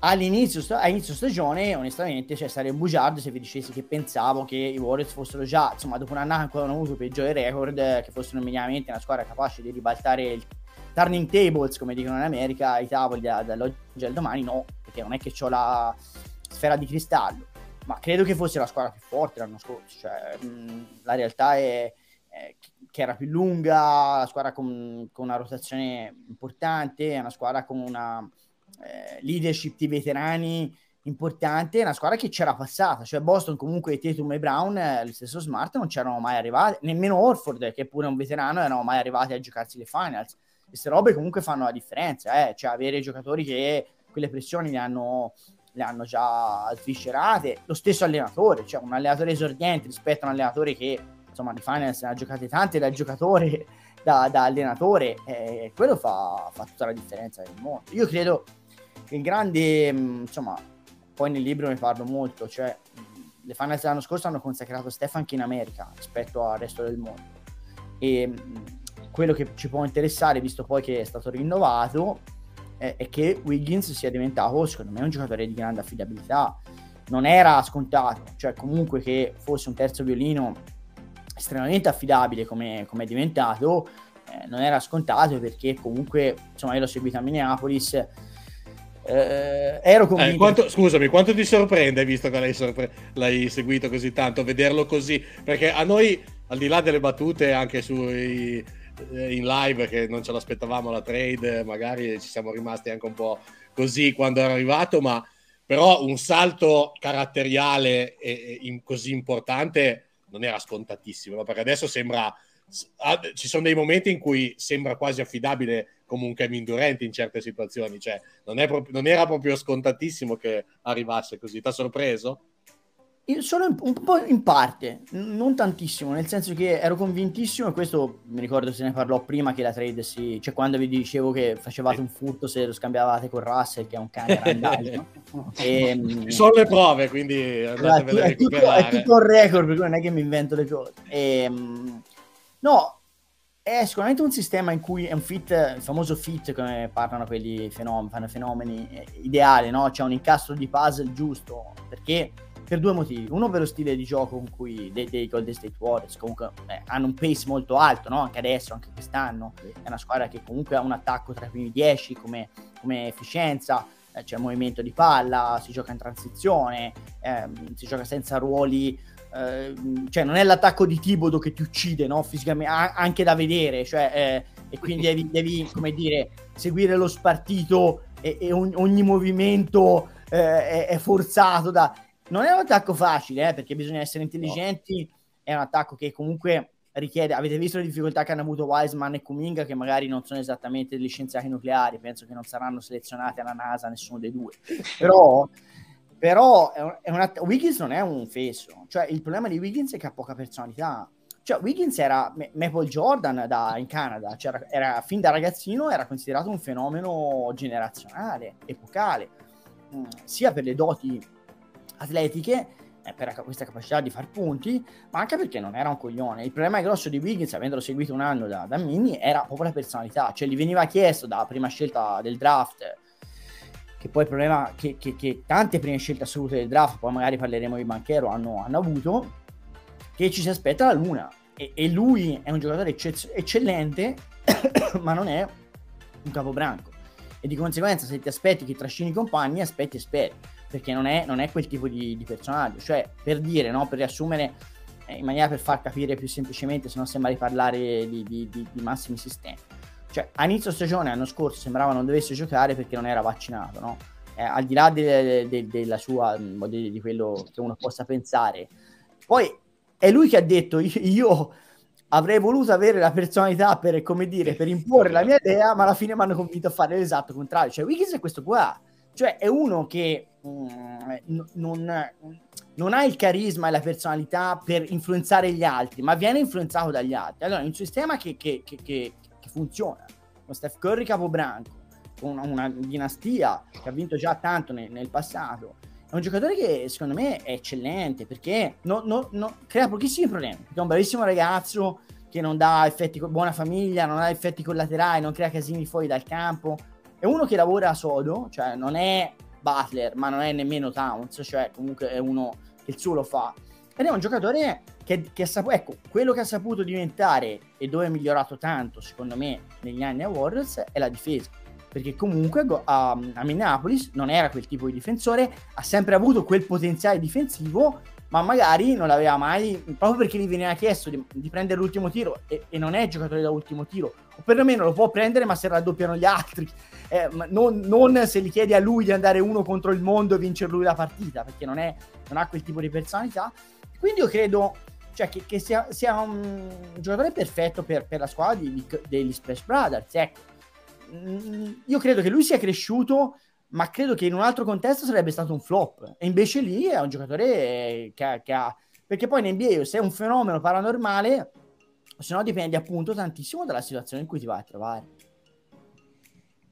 All'inizio a inizio stagione, onestamente, cioè, sarei un bugiardo se vi dicessi che pensavo che i Warriors fossero già, insomma, dopo un anno ancora hanno avuto peggiori record, che fossero minimamente una squadra capace di ribaltare il turning tables, come dicono in America, i tavoli da, dall'oggi al domani, no, perché non è che ho la sfera di cristallo, ma credo che fosse la squadra più forte l'anno scorso, cioè, mh, la realtà è, è, che era più lunga, la squadra con, con una rotazione importante, è una squadra con una eh, leadership di veterani importante, una squadra che c'era passata, cioè Boston comunque Tatum e Brown, eh, lo stesso Smart non c'erano mai arrivati, nemmeno Orford che pure è un veterano erano mai arrivati a giocarsi le finals queste robe comunque fanno la differenza, eh? cioè avere giocatori che quelle pressioni le hanno, le hanno già sviscerate, lo stesso allenatore, cioè un allenatore esordiente rispetto a un allenatore che insomma di finance ne ha giocate tante da giocatore, da, da allenatore, eh, quello fa, fa, tutta la differenza del mondo. Io credo il grande, mm, insomma, poi nel libro ne parlo molto, cioè le finals dell'anno scorso hanno consacrato Stefan anche in America rispetto al resto del mondo. E mm, quello che ci può interessare, visto poi che è stato rinnovato, è, è che Wiggins sia diventato, secondo me, un giocatore di grande affidabilità. Non era scontato, cioè comunque che fosse un terzo violino estremamente affidabile come, come è diventato, eh, non era scontato perché comunque, insomma, io l'ho seguito a Minneapolis, eh, ero convinto. Eh, quanto, scusami, quanto ti sorprende, visto che l'hai, sorpre- l'hai, seguito così tanto, vederlo così? Perché a noi, al di là delle battute, anche sui eh, in live che non ce l'aspettavamo la trade, magari ci siamo rimasti anche un po' così quando era arrivato, ma però un salto caratteriale e, e così importante non era scontatissimo, no? perché adesso sembra ci sono dei momenti in cui sembra quasi affidabile come un Kevin Durant in certe situazioni, cioè non, proprio, non era proprio scontatissimo che arrivasse così. Ti ha sorpreso? Solo un po' in parte, non tantissimo, nel senso che ero convintissimo, e questo mi ricordo se ne parlò prima che la trade si... cioè quando vi dicevo che facevate un furto se lo scambiavate con Russell, che è un cane randagio. e, ehm, Sono le prove, quindi andate a è, tutto, è tutto un record, perché non è che mi invento le cose. E, ehm, no, è sicuramente un sistema in cui è un fit, il famoso fit, come parlano quelli fenomeni, fanno fenomeni, ideale, no? C'è un incastro di puzzle giusto, perché per due motivi. Uno per lo stile di gioco con cui dei, dei Golden State Warriors comunque eh, hanno un pace molto alto, no? anche adesso, anche quest'anno. È una squadra che comunque ha un attacco tra i primi dieci come, come efficienza, eh, c'è movimento di palla, si gioca in transizione, ehm, si gioca senza ruoli. Eh, cioè non è l'attacco di Tibodo che ti uccide no? fisicamente, a- anche da vedere, cioè, eh, e quindi devi, devi, come dire, seguire lo spartito e, e ogni, ogni movimento eh, è, è forzato da non è un attacco facile, eh, perché bisogna essere intelligenti. No. È un attacco che comunque richiede. Avete visto le difficoltà che hanno avuto Wiseman e Kuminga, che magari non sono esattamente degli scienziati nucleari. Penso che non saranno selezionati alla NASA, nessuno dei due. Però, però è un, è un att- Wiggins non è un fesso. Cioè, il problema di Wiggins è che ha poca personalità. Cioè, Wiggins era Maple Jordan da, in Canada, cioè, era, fin da ragazzino era considerato un fenomeno generazionale, epocale, mm, sia per le doti atletiche eh, per questa capacità di far punti, ma anche perché non era un coglione. Il problema grosso di Wiggins, avendolo seguito un anno da, da Mini, era proprio la personalità, cioè gli veniva chiesto da prima scelta del draft, che poi il problema che, che, che tante prime scelte assolute del draft, poi magari parleremo di Banchero, hanno, hanno avuto, che ci si aspetta la luna. E, e lui è un giocatore ecce- eccellente, ma non è un capobranco. E di conseguenza, se ti aspetti che trascini i compagni, aspetti e speri perché non è, non è quel tipo di, di, personaggio. Cioè, per dire, no? per riassumere eh, in maniera per far capire più semplicemente, se non sembra di parlare di, di, di, massimi sistemi. Cioè, a inizio stagione l'anno scorso sembrava non dovesse giocare perché non era vaccinato, no? Eh, al di là de, de, della sua, di, di quello che uno possa pensare. Poi è lui che ha detto io, avrei voluto avere la personalità per, come dire, per imporre la mia idea, ma alla fine mi hanno convinto a fare l'esatto contrario. Cioè, Wiggins è questo qua. Cioè, è uno che Mm, non, non, ha il carisma e la personalità per influenzare gli altri, ma viene influenzato dagli altri. Allora, in un sistema che, che, che, che funziona, con Steph Curry capobranco, con una dinastia che ha vinto già tanto nel, nel passato. È un giocatore che secondo me è eccellente perché no, no, no, crea pochissimi problemi. È un bravissimo ragazzo che non dà effetti, buona famiglia, non ha effetti collaterali, non crea casini fuori dal campo. È uno che lavora a sodo, cioè non è Butler, ma non è nemmeno Towns, cioè comunque è uno che il suo lo fa. Ed è un giocatore che, che ha saputo, ecco, quello che ha saputo diventare e dove è migliorato tanto, secondo me, negli anni a Warriors è la difesa. Perché comunque a, a Minneapolis non era quel tipo di difensore, ha sempre avuto quel potenziale difensivo ma magari non l'aveva mai, proprio perché gli veniva chiesto di, di prendere l'ultimo tiro e, e, non è giocatore da ultimo tiro, o perlomeno lo può prendere ma se raddoppiano gli altri, eh, non, non, se gli chiedi a lui di andare uno contro il mondo e vincere lui la partita, perché non, è, non ha quel tipo di personalità. Quindi io credo cioè, che, che sia, sia, un giocatore perfetto per, per la squadra di, degli Splash Brothers. Ecco. Mm, io credo che lui sia cresciuto ma credo che in un altro contesto sarebbe stato un flop. E invece lì è un giocatore che ha, che ha... perché poi in NBA se è un fenomeno paranormale, se no dipende appunto tantissimo dalla situazione in cui ti vai a trovare.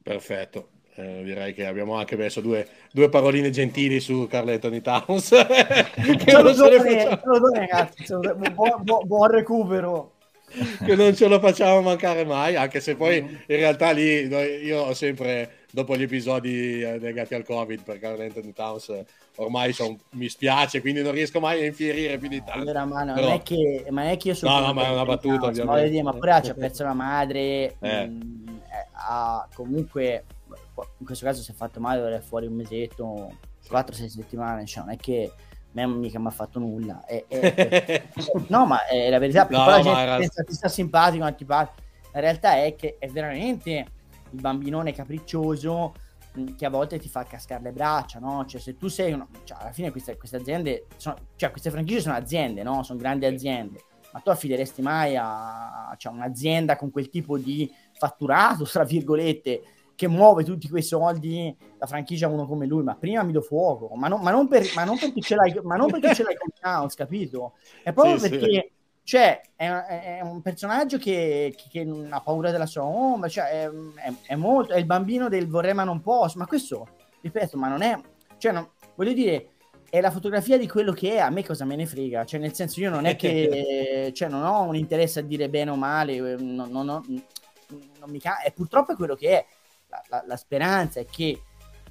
Perfetto. Eh, direi che abbiamo anche messo due, due paroline gentili su Carl Anthony Towns. buon recupero che non ce lo facciamo mancare mai, anche se poi in realtà lì io ho sempre dopo gli episodi eh, legati al Covid per Carl Anthony Towns ormai son, mi spiace, quindi non riesco mai a infierire più di tanto. Allora, ma, no, Però... non è che, ma non è che io sono... No, no, ma è una battuta, Towns, ovviamente. Dire, ma pure ci ha perso la madre, eh. mh, mm, ha comunque, in questo caso si è fatto male, ora è fuori un mesetto, 4-6 settimane, cioè non è che a me mica mi ha fatto nulla. E, e, no, ma è la verità, perché no, poi la gente era... pensa ti sta simpatico, antipatico. La realtà è che è veramente il bambinone capriccioso che a volte ti fa cascare le braccia, no? Cioè, se tu sei uno, cioè, alla fine queste, queste aziende, sono, cioè, queste franchigie sono aziende, no? Sono grandi aziende, ma tu affideresti mai a cioè, un'azienda con quel tipo di fatturato, tra virgolette, che muove tutti quei soldi, la franchigia uno come lui, ma prima mi do fuoco, ma, no, ma, non, per, ma non, perché ce l'hai, ma non perché ce l'hai con Towns, capito? È proprio sì, perché... Sì cioè, è, è, un personaggio che, che, che, ha paura della sua ombra, cioè, è, è, è, molto, è il bambino del vorrei ma non posso, ma questo, ripeto, ma non è, cioè, non, voglio dire, è la fotografia di quello che è, a me cosa me ne frega, cioè, nel senso, io non è che, cioè, non ho un interesse a dire bene o male, non, non, non, non mi ca- è purtroppo quello che è, la, la, la speranza è che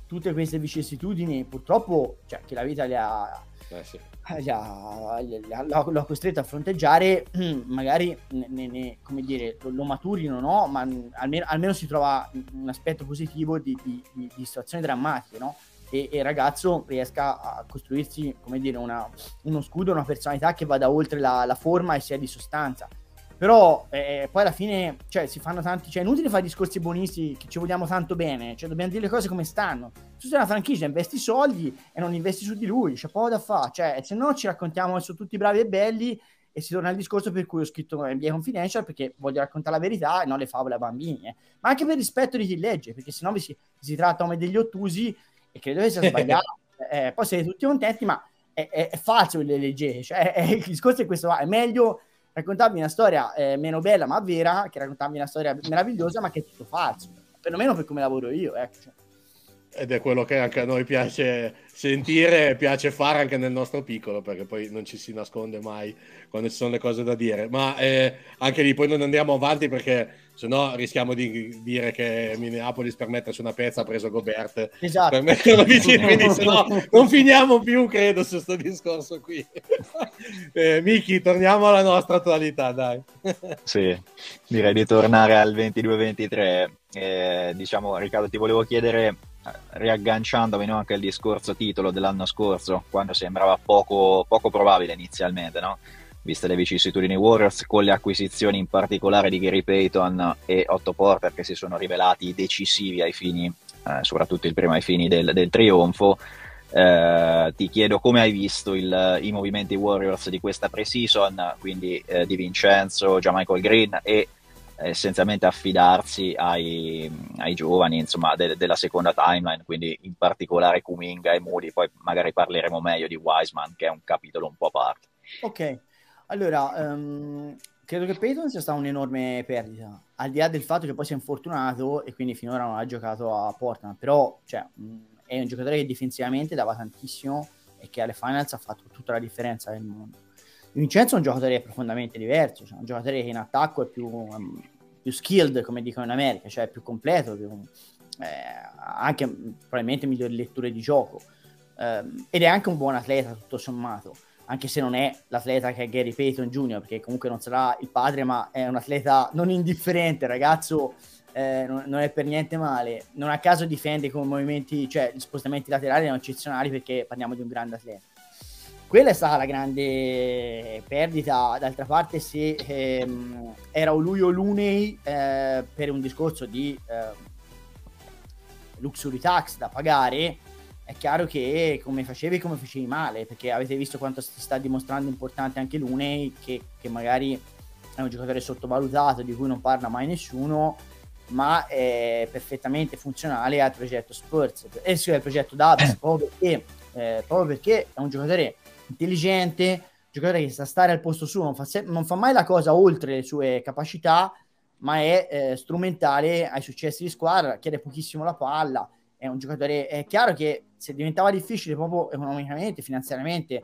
tutte queste vicissitudini, purtroppo, cioè, che la vita le ha... Eh sì l'ha, costretto a fronteggiare, magari ne, ne, come dire, lo, lo, maturino, no? ma almeno, almeno, si trova un aspetto positivo di, di, di, di situazioni drammatiche, no? e, e, il ragazzo riesca a costruirsi, come dire, una, uno scudo, una personalità che vada oltre la, la forma e sia di sostanza. Però eh, poi alla fine, cioè, si fanno tanti, cioè, è inutile fare discorsi buonisti che ci vogliamo tanto bene, cioè, dobbiamo dire le cose come stanno. Tu sei una franchigia, investi soldi e non investi su di lui, c'è poco da fare, cioè, se no ci raccontiamo che sono tutti bravi e belli e si torna al discorso per cui ho scritto NBA Confidential perché voglio raccontare la verità e non le favole a bambini, eh. ma anche per rispetto di chi legge, perché sennò vi si, si tratta come degli ottusi e credo che sia sbagliato. eh, poi siete tutti contenti, ma è, è, è falso le leggete, cioè, è, il discorso è questo, è meglio raccontarmi una storia eh, meno bella ma vera che raccontarmi una storia meravigliosa ma che è tutto falso, perlomeno per come lavoro io, ecco. Cioè. Ed è quello che anche a noi piace sentire e piace fare anche nel nostro piccolo, perché poi non ci si nasconde mai quando ci sono le cose da dire. Ma eh, anche lì poi non andiamo avanti perché se no rischiamo di dire che Minneapolis per mettersi una pezza ha preso Gobert esatto. per metterlo vicino, quindi se no non finiamo più, credo, su questo discorso qui. eh, Miki, torniamo alla nostra attualità, dai. sì, direi di tornare al 22-23. Eh, diciamo, Riccardo, ti volevo chiedere riagganciandomi no, anche al discorso titolo dell'anno scorso, quando sembrava poco, poco probabile inizialmente, no? Viste le vicissitudini Warriors, con le acquisizioni in particolare di Gary Payton e Otto Porter che si sono rivelati decisivi ai fini, eh, soprattutto il primo ai fini del, del trionfo. Eh, ti chiedo come hai visto il, i movimenti Warriors di questa pre-season, quindi eh, di Vincenzo, già Michael Green e essenzialmente affidarsi ai, ai giovani insomma, de, della seconda timeline, quindi in particolare Kuminga e Moody, poi magari parleremo meglio di Wiseman che è un capitolo un po' a parte. Ok, allora um, credo che Peyton sia stata un'enorme perdita, al di là del fatto che poi si è infortunato e quindi finora non ha giocato a Portland, però cioè, è un giocatore che difensivamente dava tantissimo e che alle finals ha fatto tutta la differenza del mondo. Vincenzo è un giocatore profondamente diverso, cioè un giocatore che in attacco è più, um, più skilled, come dicono in America, cioè più completo, più, eh, anche probabilmente migliori letture di gioco. Eh, ed è anche un buon atleta, tutto sommato anche se non è l'atleta che è Gary Payton Jr., perché comunque non sarà il padre, ma è un atleta non indifferente, ragazzo, eh, non, non, è per niente male. Non a caso difende con movimenti, cioè gli spostamenti laterali erano eccezionali perché parliamo di un grande atleta. Quella è stata la grande perdita, d'altra parte se ehm, era lui o Lunei eh, per un discorso di eh, luxury tax da pagare, è chiaro che come facevi come facevi male, perché avete visto quanto si sta dimostrando importante anche Lunei, che, che magari è un giocatore sottovalutato, di cui non parla mai nessuno, ma è perfettamente funzionale al progetto Spurs, e eh, sì, al progetto Davis, proprio perché, eh, proprio perché è un giocatore intelligente, un giocatore che sa stare al posto suo, non fa, se- non fa mai la cosa oltre le sue capacità, ma è eh, strumentale ai successi di squadra, chiede pochissimo la palla, è un giocatore, è chiaro che se diventava difficile proprio economicamente, finanziariamente,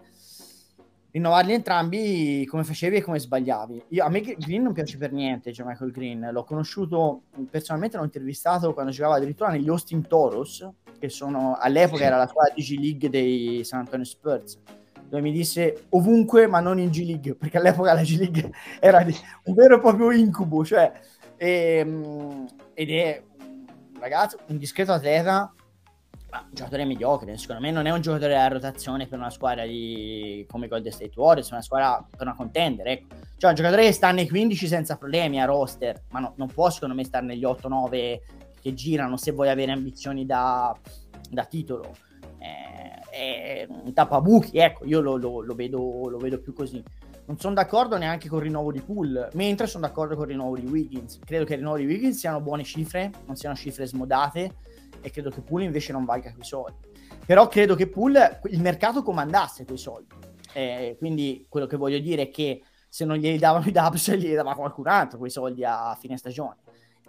rinnovarli entrambi come facevi e come sbagliavi. Io, a me Green non piace per niente, cioè Michael Green. L'ho conosciuto personalmente, l'ho intervistato quando giocava addirittura negli Austin Toros, che sono all'epoca era la squadra di G League dei San Antonio Spurs. Dove mi disse ovunque, ma non in G League, perché all'epoca la G League era un vero e proprio incubo. Cioè, e, ehm, ed è un ragazzo, un discreto atleta, ma un giocatore mediocre, secondo me non è un giocatore a rotazione per una squadra di... come Golden State Warriors, una squadra per una contender, ecco. Cioè un giocatore che sta nei 15 senza problemi a roster, ma no, non può secondo me stare negli 8-9 che girano se vuoi avere ambizioni da, da titolo. Eh, è un tappabuchi, ecco, io lo, lo, lo, vedo, lo vedo più così. Non sono d'accordo neanche con il rinnovo di Pool, mentre sono d'accordo con il rinnovo di Wiggins. Credo che il rinnovo di Wiggins siano buone cifre, non siano cifre smodate e credo che Pool invece non valga quei soldi. Però credo che Pool il mercato comandasse quei soldi. Eh, quindi quello che voglio dire è che se non glieli davano i Dubs, glieli dava qualcun altro quei soldi a fine stagione.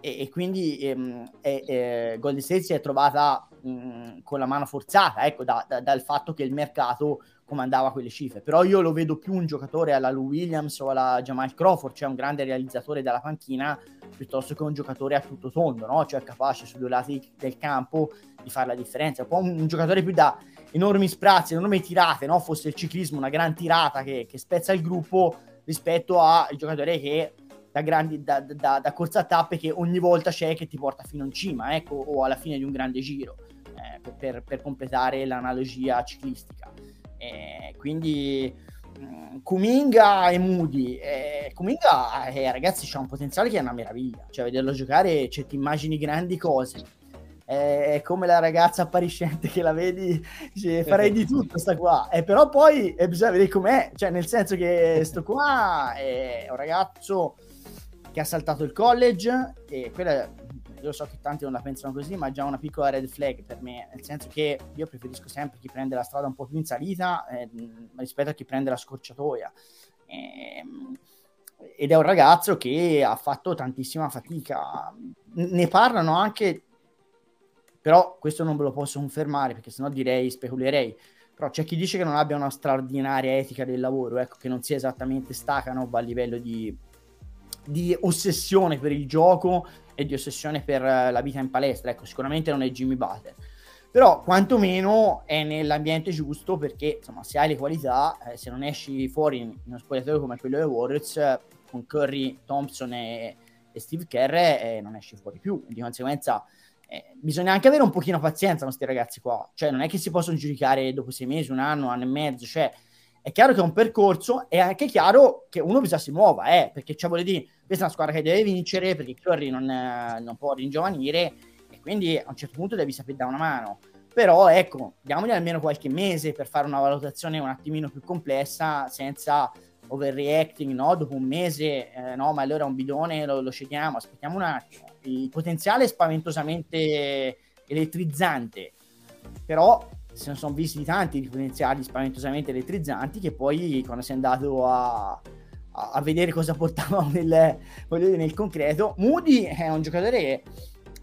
E, e quindi ehm, eh, Golden State si è trovata mh, con la mano forzata ecco, da, da, dal fatto che il mercato comandava quelle cifre. Però io lo vedo più un giocatore alla Lou Williams o alla Jamal Crawford, cioè un grande realizzatore dalla panchina, piuttosto che un giocatore a tutto tondo, no? cioè capace su due lati del campo di fare la differenza. Un po' un, un giocatore più da enormi sprazzi, enormi tirate, no? fosse il ciclismo una gran tirata che, che spezza il gruppo rispetto al giocatore che da, grandi, da, da, da corsa a tappe che ogni volta c'è che ti porta fino in cima ecco, o alla fine di un grande giro eh, per, per completare l'analogia ciclistica. Eh, quindi mm, Kuminga e Moody. Eh, Kuminga, eh, ragazzi, c'ha un potenziale che è una meraviglia. Cioè, vederlo giocare, cioè, ti immagini grandi cose. Eh, è come la ragazza appariscente che la vedi, cioè, farei di tutto sta qua. Eh, però poi eh, bisogna vedere com'è. Cioè, nel senso che sto qua è un ragazzo che ha saltato il college e quella io so che tanti non la pensano così, ma è già una piccola red flag per me, nel senso che io preferisco sempre chi prende la strada un po' più in salita eh, rispetto a chi prende la scorciatoia. Eh, ed è un ragazzo che ha fatto tantissima fatica. Ne parlano anche, però questo non ve lo posso confermare perché sennò direi, speculerei. Però c'è chi dice che non abbia una straordinaria etica del lavoro, ecco, che non sia esattamente Stacanov a livello di, di ossessione per il gioco e di ossessione per eh, la vita in palestra. Ecco, sicuramente non è Jimmy Butler. Però quantomeno è nell'ambiente giusto perché insomma, se hai le qualità, eh, se non esci fuori in uno spogliatoio come quello dei Warriors, eh, con Curry, Thompson e, e Steve Kerr, eh, non esci fuori più. Di conseguenza eh, bisogna anche avere un pochino pazienza con questi ragazzi qua. Cioè non è che si possono giudicare dopo sei mesi, un anno, un anno e mezzo. Cioè è chiaro che è un percorso, è anche chiaro che uno bisogna si muova, eh, perché cioè, vuole dire, questa è una squadra che deve vincere, perché Curry non, non può ringiovanire, e quindi a un certo punto devi sapere dare una mano. Però ecco, diamogli almeno qualche mese per fare una valutazione un attimino più complessa, senza overreacting, no? Dopo un mese, eh, no, ma allora un bidone, lo, lo scegliamo, aspettiamo un attimo. Il potenziale è spaventosamente elettrizzante, però se ne sono visti tanti di potenziali spaventosamente elettrizzanti che poi quando sei andato a, a, a vedere cosa portavamo nel, nel, concreto. Moody è un giocatore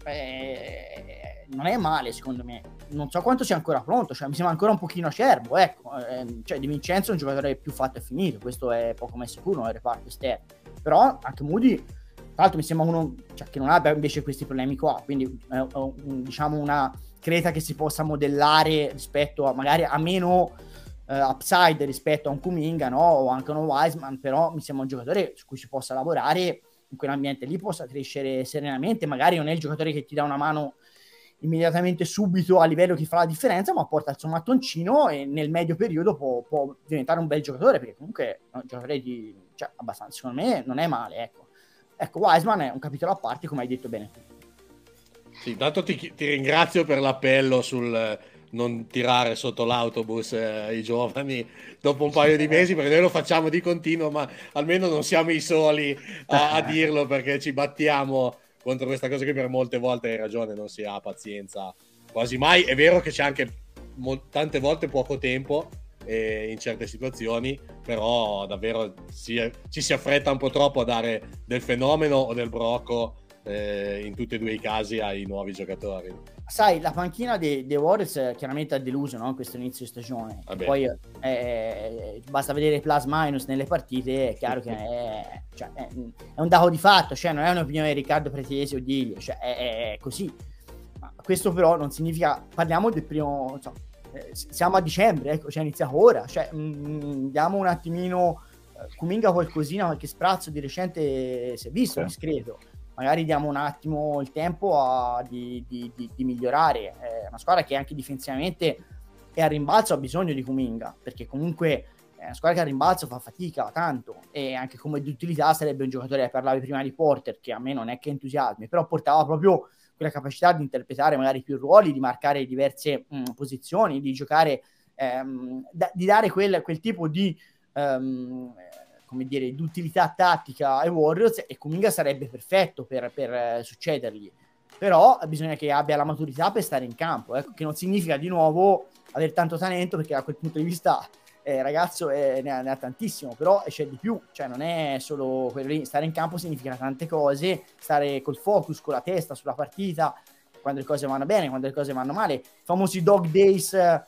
eh, non è male secondo me, non so quanto sia ancora pronto, cioè mi sembra ancora un pochino acerbo, ecco, eh, cioè Di Vincenzo è un giocatore più fatto e finito, questo è poco messo sicuro nel reparto esterno, però anche Moody, tra l'altro mi sembra uno cioè, che non abbia invece questi problemi qua, quindi è, è un, diciamo una creta che si possa modellare rispetto a magari a meno uh, upside rispetto a un Kuminga no? o anche a un Wiseman, però mi sembra un giocatore su cui si possa lavorare in quell'ambiente lì possa crescere serenamente, magari non è il giocatore che ti dà una mano immediatamente subito a livello che fa la differenza, ma porta il suo mattoncino e nel medio periodo può, può diventare un bel giocatore, perché comunque è un giocatore di, cioè, abbastanza, secondo me non è male, ecco. Ecco, Wiseman è un capitolo a parte, come hai detto bene tu. Sì, intanto ti, ti ringrazio per l'appello sul non tirare sotto l'autobus eh, i giovani dopo un paio di mesi perché noi lo facciamo di continuo ma almeno non siamo i soli a, a dirlo perché ci battiamo contro questa cosa che per molte volte hai ragione non si ha pazienza quasi mai. È vero che c'è anche mo- tante volte poco tempo eh, in certe situazioni però davvero si, ci si affretta un po' troppo a dare del fenomeno o del brocco eh, in tutti e due i casi ai nuovi giocatori. Sai, la panchina dei, dei Warriors chiaramente ha deluso no? questo inizio di stagione. Poi eh, basta vedere plus minus nelle partite, è chiaro che è, cioè, è, è, un dato di fatto, cioè non è un'opinione di Riccardo Pretesi o di Ilio, cioè è, è, così. Ma questo però non significa, parliamo del primo, so, eh, siamo a dicembre, ecco, cioè inizia ora, cioè mh, mm, diamo un attimino, eh, Cominga qualcosina, qualche sprazzo di recente si è visto, sì. Magari diamo un attimo il tempo a, di, di, di, di, migliorare. È una squadra che anche difensivamente è a rimbalzo, ha bisogno di Kuminga, perché comunque è una squadra che a rimbalzo fa fatica tanto e anche come di utilità sarebbe un giocatore, parlavi prima di Porter, che a me non è che entusiasmi, però portava proprio quella capacità di interpretare magari più ruoli, di marcare diverse mh, mm, posizioni, di giocare, ehm, da, di dare quel, quel tipo di... Um, come dire, di utilità tattica ai Warriors e Kuminga sarebbe perfetto per, per eh, succedergli. Però bisogna che abbia la maturità per stare in campo, ecco, che non significa di nuovo avere tanto talento, perché da quel punto di vista eh, ragazzo eh, ne, ha, ne, ha, tantissimo, però c'è di più, cioè non è solo quello lì, stare in campo significa tante cose, stare col focus, con la testa sulla partita, quando le cose vanno bene, quando le cose vanno male, famosi dog days eh,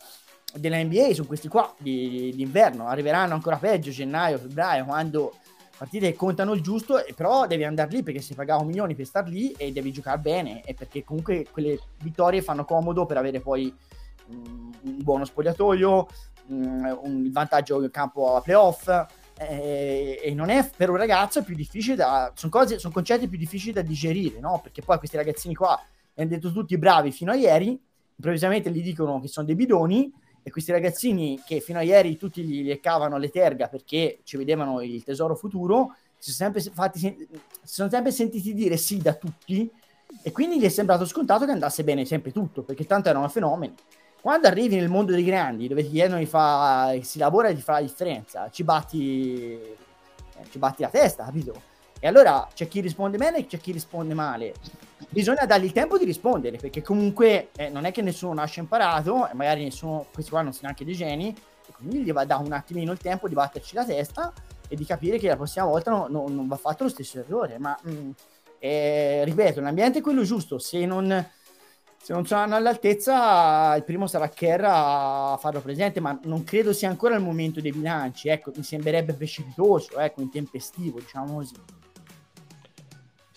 della NBA sono questi qua di, di, inverno, arriveranno ancora peggio gennaio, febbraio, quando partite contano il giusto, però devi andare lì perché si pagava milioni per star lì e devi giocare bene e perché comunque quelle vittorie fanno comodo per avere poi um, un buono spogliatoio, um, un vantaggio in campo a playoff eh, e non è per un ragazzo più difficile da sono cose sono concetti più difficili da digerire no? perché poi questi ragazzini qua hanno detto tutti bravi fino a ieri improvvisamente gli dicono che sono dei bidoni e questi ragazzini che fino a ieri tutti gli leccavano le terga perché ci vedevano il tesoro futuro, si sono sempre, fatti, si sono sempre sentiti dire sì da tutti e quindi gli è sembrato scontato che andasse bene sempre tutto, perché tanto erano fenomeni. Quando arrivi nel mondo dei grandi, dove ti chiedono di fare, si lavora e ti fa la differenza, ci batti, eh, ci batti la testa, capito? E allora c'è chi risponde bene e c'è chi risponde male. Bisogna dargli il tempo di rispondere, perché comunque eh, non è che nessuno nasce imparato, e magari nessuno, questi qua non sono neanche dei geni, e quindi gli va da un attimino il tempo di batterci la testa e di capire che la prossima volta no, no, non va fatto lo stesso errore. Ma mh, mm, eh, ripeto, l'ambiente è quello giusto, se non, se non saranno all'altezza, il primo sarà Kerr a farlo presente, ma non credo sia ancora il momento dei bilanci. Ecco, mi sembrerebbe precipitoso, ecco, intempestivo, diciamo così.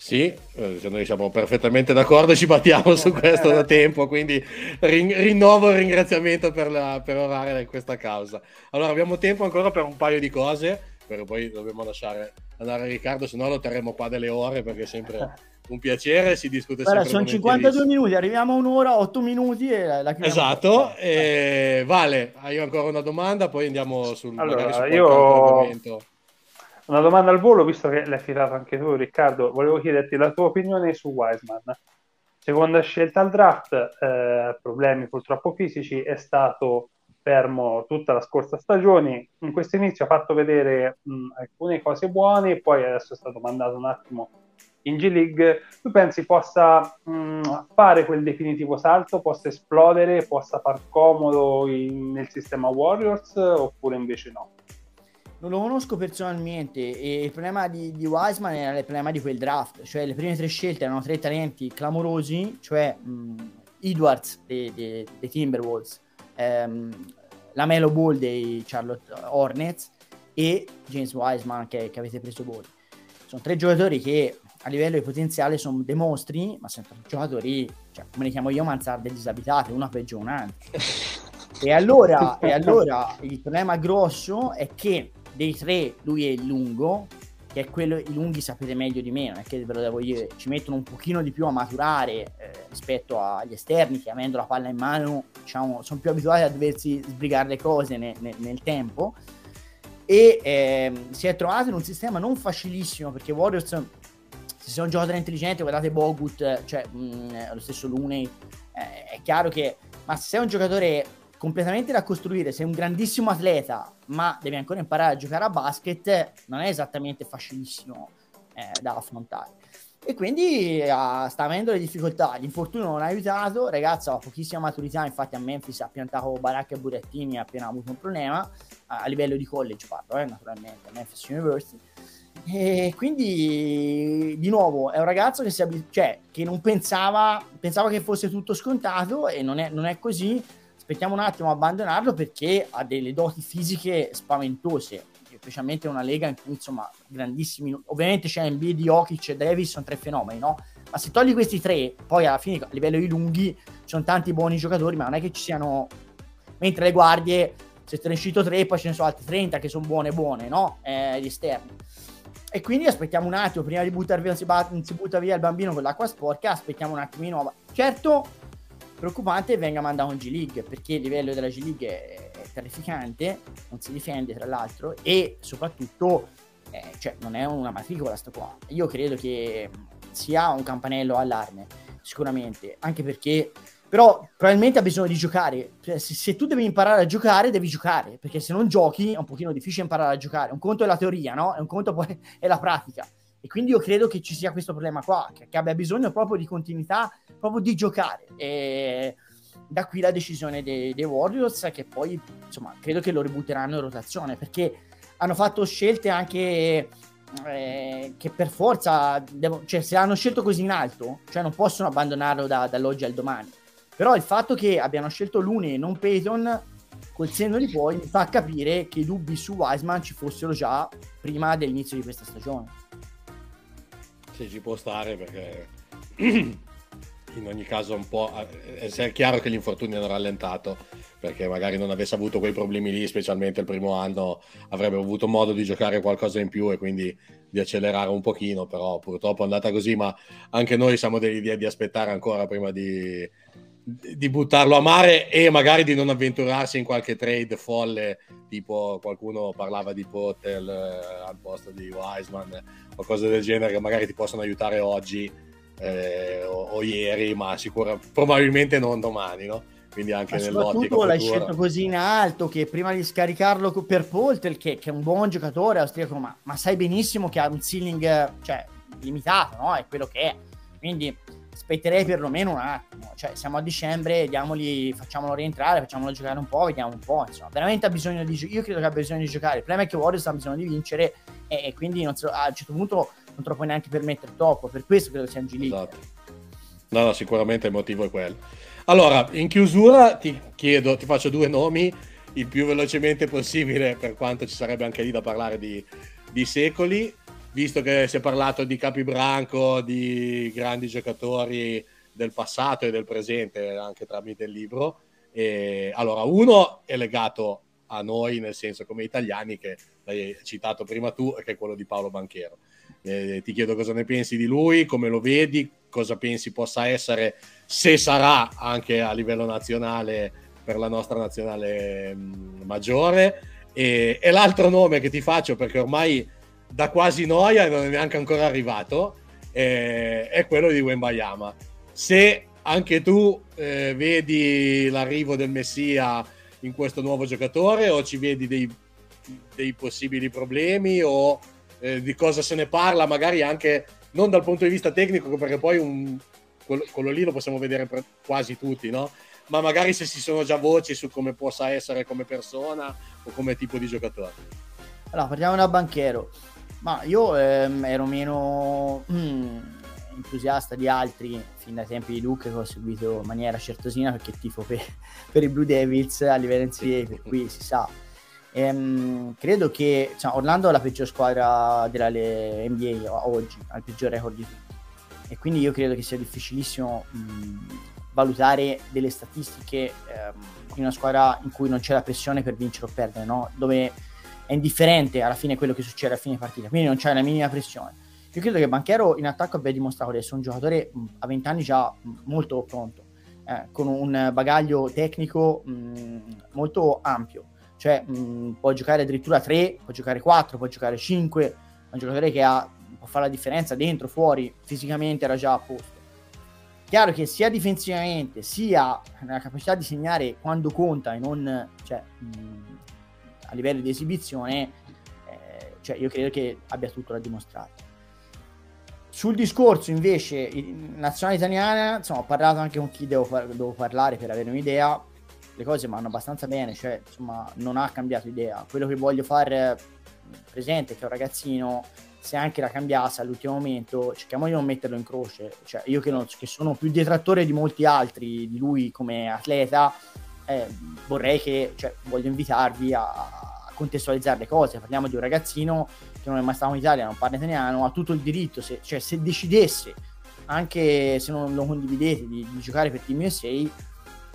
Sì, eh, noi siamo perfettamente d'accordo e ci battiamo su questo da tempo, quindi rin- rinnovo il ringraziamento per, la, per orare questa causa. Allora abbiamo tempo ancora per un paio di cose, però poi dobbiamo lasciare andare Riccardo, se no lo terremo qua delle ore perché è sempre un piacere, si discute Guarda, sempre. Sono 52 minuti, arriviamo a un'ora, 8 minuti e la chiudiamo. Esatto, e... Vale, hai ancora una domanda, poi andiamo sul, allora, su io... Una domanda al volo, visto che l'hai citato anche tu, Riccardo, volevo chiederti la tua opinione su Wiseman. Seconda scelta al draft, eh, problemi purtroppo fisici, è stato fermo tutta la scorsa stagione. In questo inizio ha fatto vedere mh, alcune cose buone, poi adesso è stato mandato un attimo in G League. Tu pensi possa mh, fare quel definitivo salto, possa esplodere, possa far comodo in, nel sistema Warriors oppure invece no? Non lo conosco personalmente e il problema di, di Wiseman era il problema di quel draft, cioè le prime tre scelte erano tre talenti clamorosi, cioè mh, Edwards dei, dei, dei Timberwolves, ehm, la Melo Ball dei Charlotte Hornets e James Wiseman che, che avete preso voi. Sono tre giocatori che a livello di potenziale sono dei mostri, ma sono giocatori, cioè, come li chiamo io, mansarde disabitate, una peggio un'altra. E allora, e allora il problema grosso è che dei tre lui è il lungo, che è quello, i lunghi sapete meglio di me, non è che ve lo devo dire, ci mettono un pochino di più a maturare eh, rispetto agli esterni che avendo la palla in mano diciamo, sono più abituati a doversi sbrigare le cose ne, ne, nel tempo. E eh, si è trovato in un sistema non facilissimo perché Warriors se sono giocatori intelligenti guardate Bogut cioè mh, mm, lo stesso Luney eh, è chiaro che ma se sei un giocatore completamente da costruire, sei un grandissimo atleta, ma devi ancora imparare a giocare a basket, non è esattamente facilissimo eh, da affrontare. E quindi uh, sta avendo le difficoltà. L'infortunio non ha aiutato. Ragazzo ha pochissima maturità. Infatti, a Memphis ha piantato Baracca e Burettini. Ha appena avuto un problema a livello di college, parlo, eh, naturalmente, a Memphis University. E quindi di nuovo è un ragazzo che, si cioè, che non pensava, pensava che fosse tutto scontato e non è, non è così aspettiamo un attimo a abbandonarlo perché ha delle doti fisiche spaventose, specialmente una lega in cui insomma grandissimi, ovviamente c'è di Jokic e Davis, sono tre fenomeni, no? Ma se togli questi tre, poi alla fine a livello di lunghi ci sono tanti buoni giocatori, ma non è che ci siano, mentre le guardie, se te ne cito tre, poi ce ne sono altri 30 che sono buone buone, no? Eh, gli esterni. E quindi aspettiamo un attimo, prima di buttare via, si, bat- si butta via il bambino con l'acqua sporca, aspettiamo un attimino. Certo, preoccupante venga mandato in G League perché il livello della G League è, è terrificante, non si difende tra l'altro e soprattutto eh, cioè, non è una matricola sto qua. Io credo che sia un campanello allarme, sicuramente, anche perché però probabilmente ha bisogno di giocare. Cioè, se, se, tu devi imparare a giocare, devi giocare, perché se non giochi è un pochino difficile imparare a giocare. Un conto è la teoria, no? E un conto poi è la pratica. E quindi io credo che ci sia questo problema qua, che, che abbia bisogno proprio di continuità, proprio di giocare. E da qui la decisione dei, dei Warriors, che poi insomma credo che lo ributteranno in rotazione, perché hanno fatto scelte anche eh, che per forza, devo, cioè se l'hanno scelto così in alto, cioè non possono abbandonarlo da, dall'oggi al domani. Però il fatto che abbiano scelto Luni e non Peyton, col senno di poi, mi fa capire che i dubbi su Wiseman ci fossero già prima dell'inizio di questa stagione. Sì, ci può stare perché in ogni caso un po' eh, è chiaro che gli infortuni hanno rallentato perché magari non avesse avuto quei problemi lì, specialmente il primo anno, avrebbe avuto modo di giocare qualcosa in più e quindi di accelerare un pochino, però purtroppo è andata così, ma anche noi siamo dell'idea di aspettare ancora prima di, di buttarlo a mare e magari di non avventurarsi in qualche trade folle, tipo qualcuno parlava di Potel eh, al posto di Wiseman o cose del genere che magari ti possono aiutare oggi eh, o, o, ieri, ma sicuramente probabilmente non domani, no? Quindi anche nell'ottica l'hai scelto così in alto che prima di scaricarlo per Poltel, che, che, è un buon giocatore austriaco, ma, ma sai benissimo che ha un ceiling cioè, limitato, no? È quello che è. Quindi aspetterei perlomeno un attimo. Cioè, siamo a dicembre, diamogli, facciamolo rientrare, facciamolo giocare un po', vediamo un po'. Insomma, veramente ha bisogno di giocare. Io credo che abbia bisogno di giocare. Il problema è che Warriors ha bisogno di vincere e, e quindi so, a un certo punto non te lo puoi neanche permettere troppo. Per questo credo sia un esatto. No, no, sicuramente il motivo è quello. Allora, in chiusura ti chiedo, ti faccio due nomi il più velocemente possibile, per quanto ci sarebbe anche lì da parlare di, di secoli visto che si è parlato di Capibranco, di grandi giocatori del passato e del presente anche tramite il libro. E, allora, uno è legato a noi, nel senso come italiani, che l'hai citato prima tu, che è quello di Paolo Banchero. Eh, ti chiedo cosa ne pensi di lui, come lo vedi, cosa pensi possa essere, se sarà anche a livello nazionale per la nostra nazionale mh, maggiore. E, e l'altro nome che ti faccio, perché ormai da quasi noia e non è neanche ancora arrivato, eh, è quello di Wembayama. Se anche tu eh, vedi l'arrivo del Messia in questo nuovo giocatore o ci vedi dei, dei possibili problemi o eh, di cosa se ne parla, magari anche non dal punto di vista tecnico, perché poi un, quello, quello lì lo possiamo vedere per quasi tutti, no? Ma magari se ci sono già voci su come possa essere come persona o come tipo di giocatore. Allora, partiamo da banchero. Ma io ehm, ero meno mm, entusiasta di altri fin dai tempi di Luke che ho seguito in maniera certosina perché tifo per, per i Blue Devils a livello NCAA, per cui si sa. Ehm, credo che cioè, Orlando è la peggior squadra della NBA oggi, ha il peggior record di tutti. E quindi io credo che sia difficilissimo mh, valutare delle statistiche ehm, in una squadra in cui non c'è la pressione per vincere o perdere, no? dove è indifferente alla fine quello che succede a fine partita, quindi non c'è la minima pressione. Io credo che Banchero in attacco abbia dimostrato di essere un giocatore mh, a 20 anni già mh, molto pronto, eh, con un bagaglio tecnico mh, molto ampio, cioè può giocare addirittura 3, può giocare 4, può giocare 5, è un giocatore che ha, può fare la differenza dentro, fuori, fisicamente era già a posto. Chiaro che sia difensivamente sia nella capacità di segnare quando conta e non cioè, a livello di esibizione, eh, cioè io credo che abbia tutto da dimostrare. Sul discorso invece nazionale italiana, insomma, ho parlato anche con chi devo, par- devo parlare per avere un'idea. Le cose vanno abbastanza bene, cioè, insomma, non ha cambiato idea. Quello che voglio fare presente è che un ragazzino, se anche la cambiasse all'ultimo momento, cerchiamo di non metterlo in croce. Cioè, io che, non, che sono più detrattore di molti altri di lui come atleta, eh, vorrei che, cioè, voglio invitarvi a, contestualizzare le cose. Parliamo di un ragazzino che non è mai stato in Italia, non parla italiano, ha tutto il diritto, se, cioè se decidesse, anche se non lo condividete, di, di giocare per Team USA,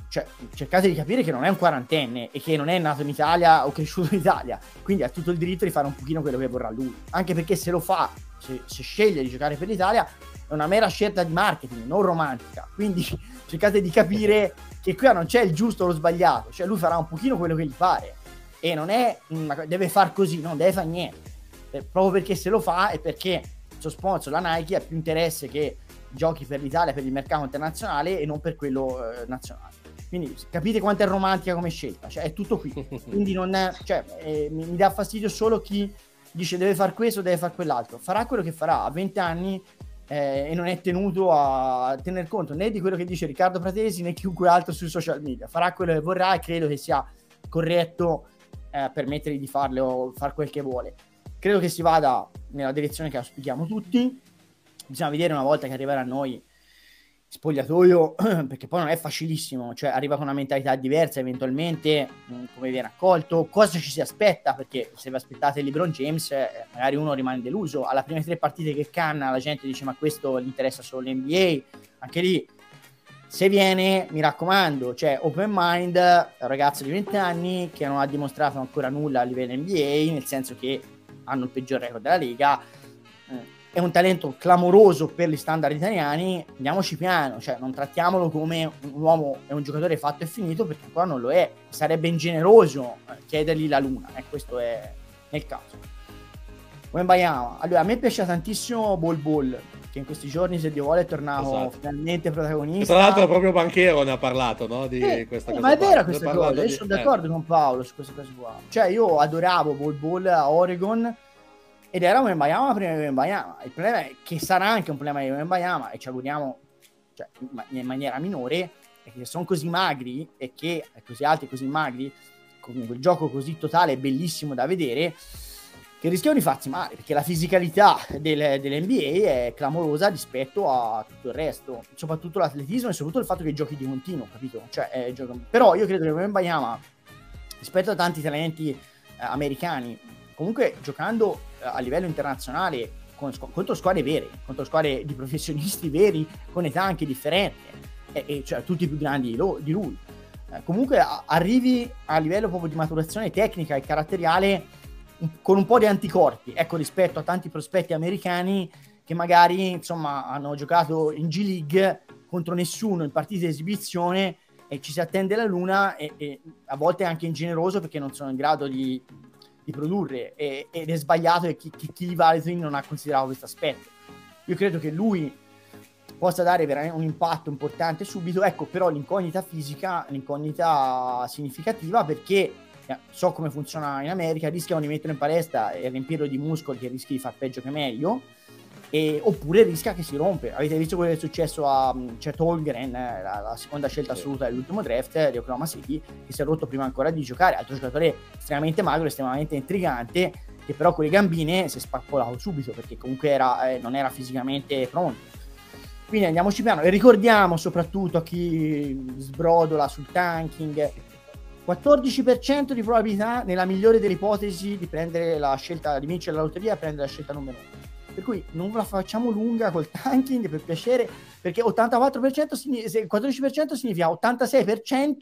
cioè, cercate di capire che non è un quarantenne e che non è nato in Italia o cresciuto in Italia, quindi ha tutto il diritto di fare un pochino quello che vorrà lui, anche perché se lo fa, se, se sceglie di giocare per l'Italia, è una mera scelta di marketing, non romantica, quindi cercate di capire che qui non c'è il giusto o lo sbagliato, cioè lui farà un pochino quello che gli pare e non è deve far così, non deve fare niente eh, proprio perché se lo fa e perché il suo sponsor, la Nike, ha più interesse che giochi per l'Italia, per il mercato internazionale e non per quello eh, nazionale. Quindi capite quanto è romantica come scelta, cioè è tutto qui. Quindi non è, cioè, eh, mi, mi, dà fastidio solo chi dice deve fare questo, deve fare quell'altro. Farà quello che farà a 20 anni eh, e non è tenuto a tener conto né di quello che dice Riccardo Pratesi né chiunque altro sui social media. Farà quello che vorrà e credo che sia corretto eh, permettergli di farlo o fare quel che vuole. Credo che si vada nella direzione che auspichiamo tutti. Bisogna vedere una volta che arriverà a noi spogliatoio, perché poi non è facilissimo, cioè arriva con una mentalità diversa eventualmente, mm, come viene accolto, cosa ci si aspetta, perché se vi aspettate LeBron James, eh, magari uno rimane deluso, alla prime tre partite che canna la gente dice ma questo gli interessa solo l'NBA, anche lì se viene, mi raccomando, cioè open mind, ragazzo di 20 anni che non ha dimostrato ancora nulla a livello NBA, nel senso che hanno il peggior record della Lega. Eh, è un talento clamoroso per gli standard italiani. Andiamoci piano, cioè non trattiamolo come un uomo e un giocatore fatto e finito perché ancora non lo è. Sarebbe ingeneroso eh, chiedergli la luna, e eh, questo è nel caso. Wembayama. Allora, a me piace tantissimo Ball Ball, che in questi giorni, se Dio vuole, è tornato esatto. finalmente protagonista. Tra l'altro, proprio Banchero ne ha parlato, no? Di eh, questa eh, cosa. Ma è vera questa cosa, io sono d'accordo eh. con Paolo su questa cosa qua. Cioè, io adoravo Ball Ball a Oregon ed era un Bayama prima di Bayama. Il problema è che sarà anche un problema di Bayama e ci auguriamo, cioè, in maniera minore, è che sono così magri e che così alti e così magri, con quel gioco così totale bellissimo da vedere, che rischiano di farsi male perché la fisicalità del, dell'NBA è clamorosa rispetto a tutto il resto, soprattutto l'atletismo e soprattutto il fatto che giochi di continuo, capito? Cioè, gioco... Però io credo che Wembayama, rispetto a tanti talenti eh, americani, comunque giocando eh, a livello internazionale con, contro squadre vere, contro squadre di professionisti veri, con età anche differenti, e, e cioè tutti più grandi di lui. Eh, comunque a, arrivi a livello proprio di maturazione tecnica e caratteriale con un po' di anticorpi, ecco, rispetto a tanti prospetti americani che magari, insomma, hanno giocato in G League contro nessuno in partite di esibizione e ci si attende la luna e, e a volte è anche ingeneroso perché non sono in grado di, di produrre e, ed è sbagliato e chi, chi, chi valuti non ha considerato questo aspetto. Io credo che lui possa dare veramente un impatto importante subito, ecco però l'incognita fisica, l'incognita significativa perché eh, so come funziona in America, rischiano di mettere in palestra e riempirlo di muscoli che rischi di far peggio che meglio, e, oppure rischia che si rompe. Avete visto quello che è successo a um, Chet Holgren, eh, la, la, seconda scelta assoluta dell'ultimo draft di Oklahoma City, che si è rotto prima ancora di giocare, altro giocatore estremamente magro, estremamente intrigante, che però con le gambine si è spappolato subito perché comunque era, eh, non era fisicamente pronto. Quindi andiamoci piano e ricordiamo soprattutto a chi sbrodola sul tanking 14% di probabilità nella migliore delle ipotesi di prendere la scelta di vincere la lotteria e prendere la scelta numero 1. Per cui non la facciamo lunga col tanking per piacere, perché 84% significa, 14% significa 86%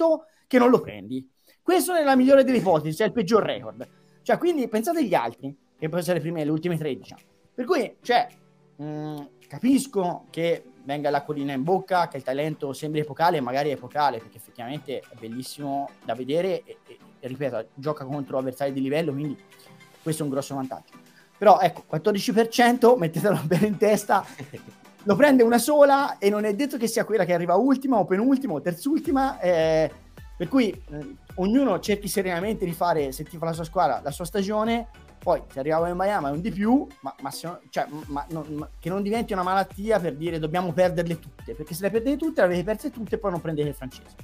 che non lo prendi. Questo è la migliore delle ipotesi, cioè il peggior record. Cioè, quindi pensate agli altri, che possono essere prime, le ultime tre, diciamo. Per cui, cioè, mh, mm, capisco che venga l'acquolina in bocca, che il talento sembri epocale, magari è epocale, perché effettivamente è bellissimo da vedere e, e ripeto, gioca contro avversari di livello, quindi questo è un grosso vantaggio. Però ecco, 14%, mettetelo bene in testa, lo prende una sola e non è detto che sia quella che arriva ultima o penultima o terzultima, eh, per cui eh, ognuno cerchi serenamente di fare, se ti fa la sua squadra, la sua stagione, poi se arriviamo in Miami è un di più, ma, ma, se, cioè, ma, non, ma, che non diventi una malattia per dire dobbiamo perderle tutte, perché se le perdete tutte le avete perse tutte e poi non prendete il francese.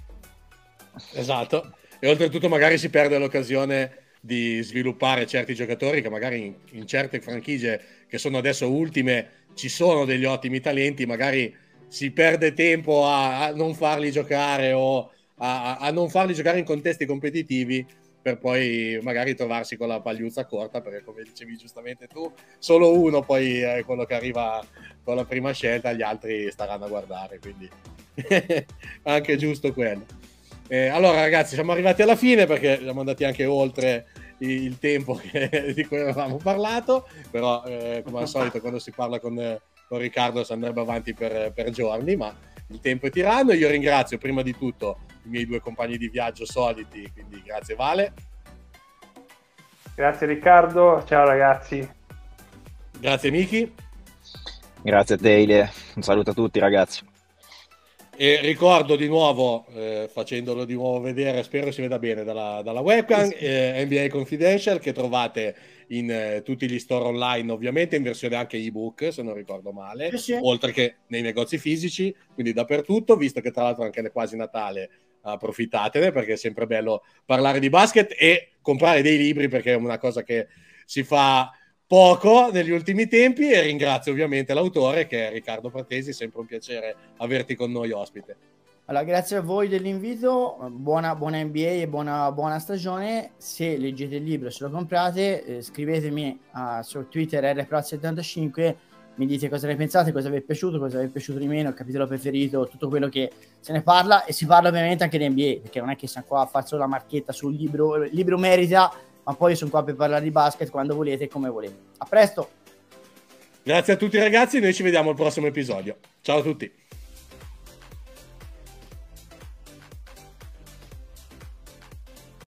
Esatto, e oltretutto magari si perde l'occasione di sviluppare certi giocatori che magari in, in certe franchigie che sono adesso ultime ci sono degli ottimi talenti, magari si perde tempo a, a non farli giocare o a, a non farli giocare in contesti competitivi per poi magari trovarsi con la pagliuzza corta, perché come dicevi giustamente tu, solo uno poi è quello che arriva con la prima scelta, gli altri staranno a guardare, quindi anche giusto quello. Eh, allora ragazzi, siamo arrivati alla fine perché siamo andati anche oltre il tempo che, di cui avevamo parlato, però eh, come al solito quando si parla con, con Riccardo si andrebbe avanti per, per giorni, ma il tempo è tiranno. Io ringrazio prima di tutto i miei due compagni di viaggio soliti, quindi grazie Vale. Grazie Riccardo, ciao ragazzi. Grazie Miki. Grazie a te, un saluto a tutti ragazzi. E ricordo di nuovo, eh, facendolo di nuovo vedere, spero si veda bene dalla, dalla webcam, eh, NBA Confidential che trovate in eh, tutti gli store online, ovviamente in versione anche ebook, se non ricordo male, sì, oltre che nei negozi fisici, quindi dappertutto, visto che tra l'altro anche è quasi Natale approfittatene perché è sempre bello parlare di basket e comprare dei libri perché è una cosa che si fa poco negli ultimi tempi e ringrazio ovviamente l'autore che è Riccardo Pratesi, sempre un piacere averti con noi ospite. Allora, grazie a voi dell'invito, buona, buona NBA e buona, buona, stagione. Se leggete il libro, se lo comprate, eh, scrivetemi uh, su Twitter rprat75 mi dite cosa ne pensate, cosa vi è piaciuto, cosa vi è piaciuto di meno, il capitolo preferito, tutto quello che se ne parla e si parla ovviamente anche di NBA, perché non è che siamo qua a fare solo la marchetta sul libro, il libro merita, ma poi sono qua per parlare di basket quando volete e come volete. A presto! Grazie a tutti ragazzi, noi ci vediamo al prossimo episodio. Ciao a tutti!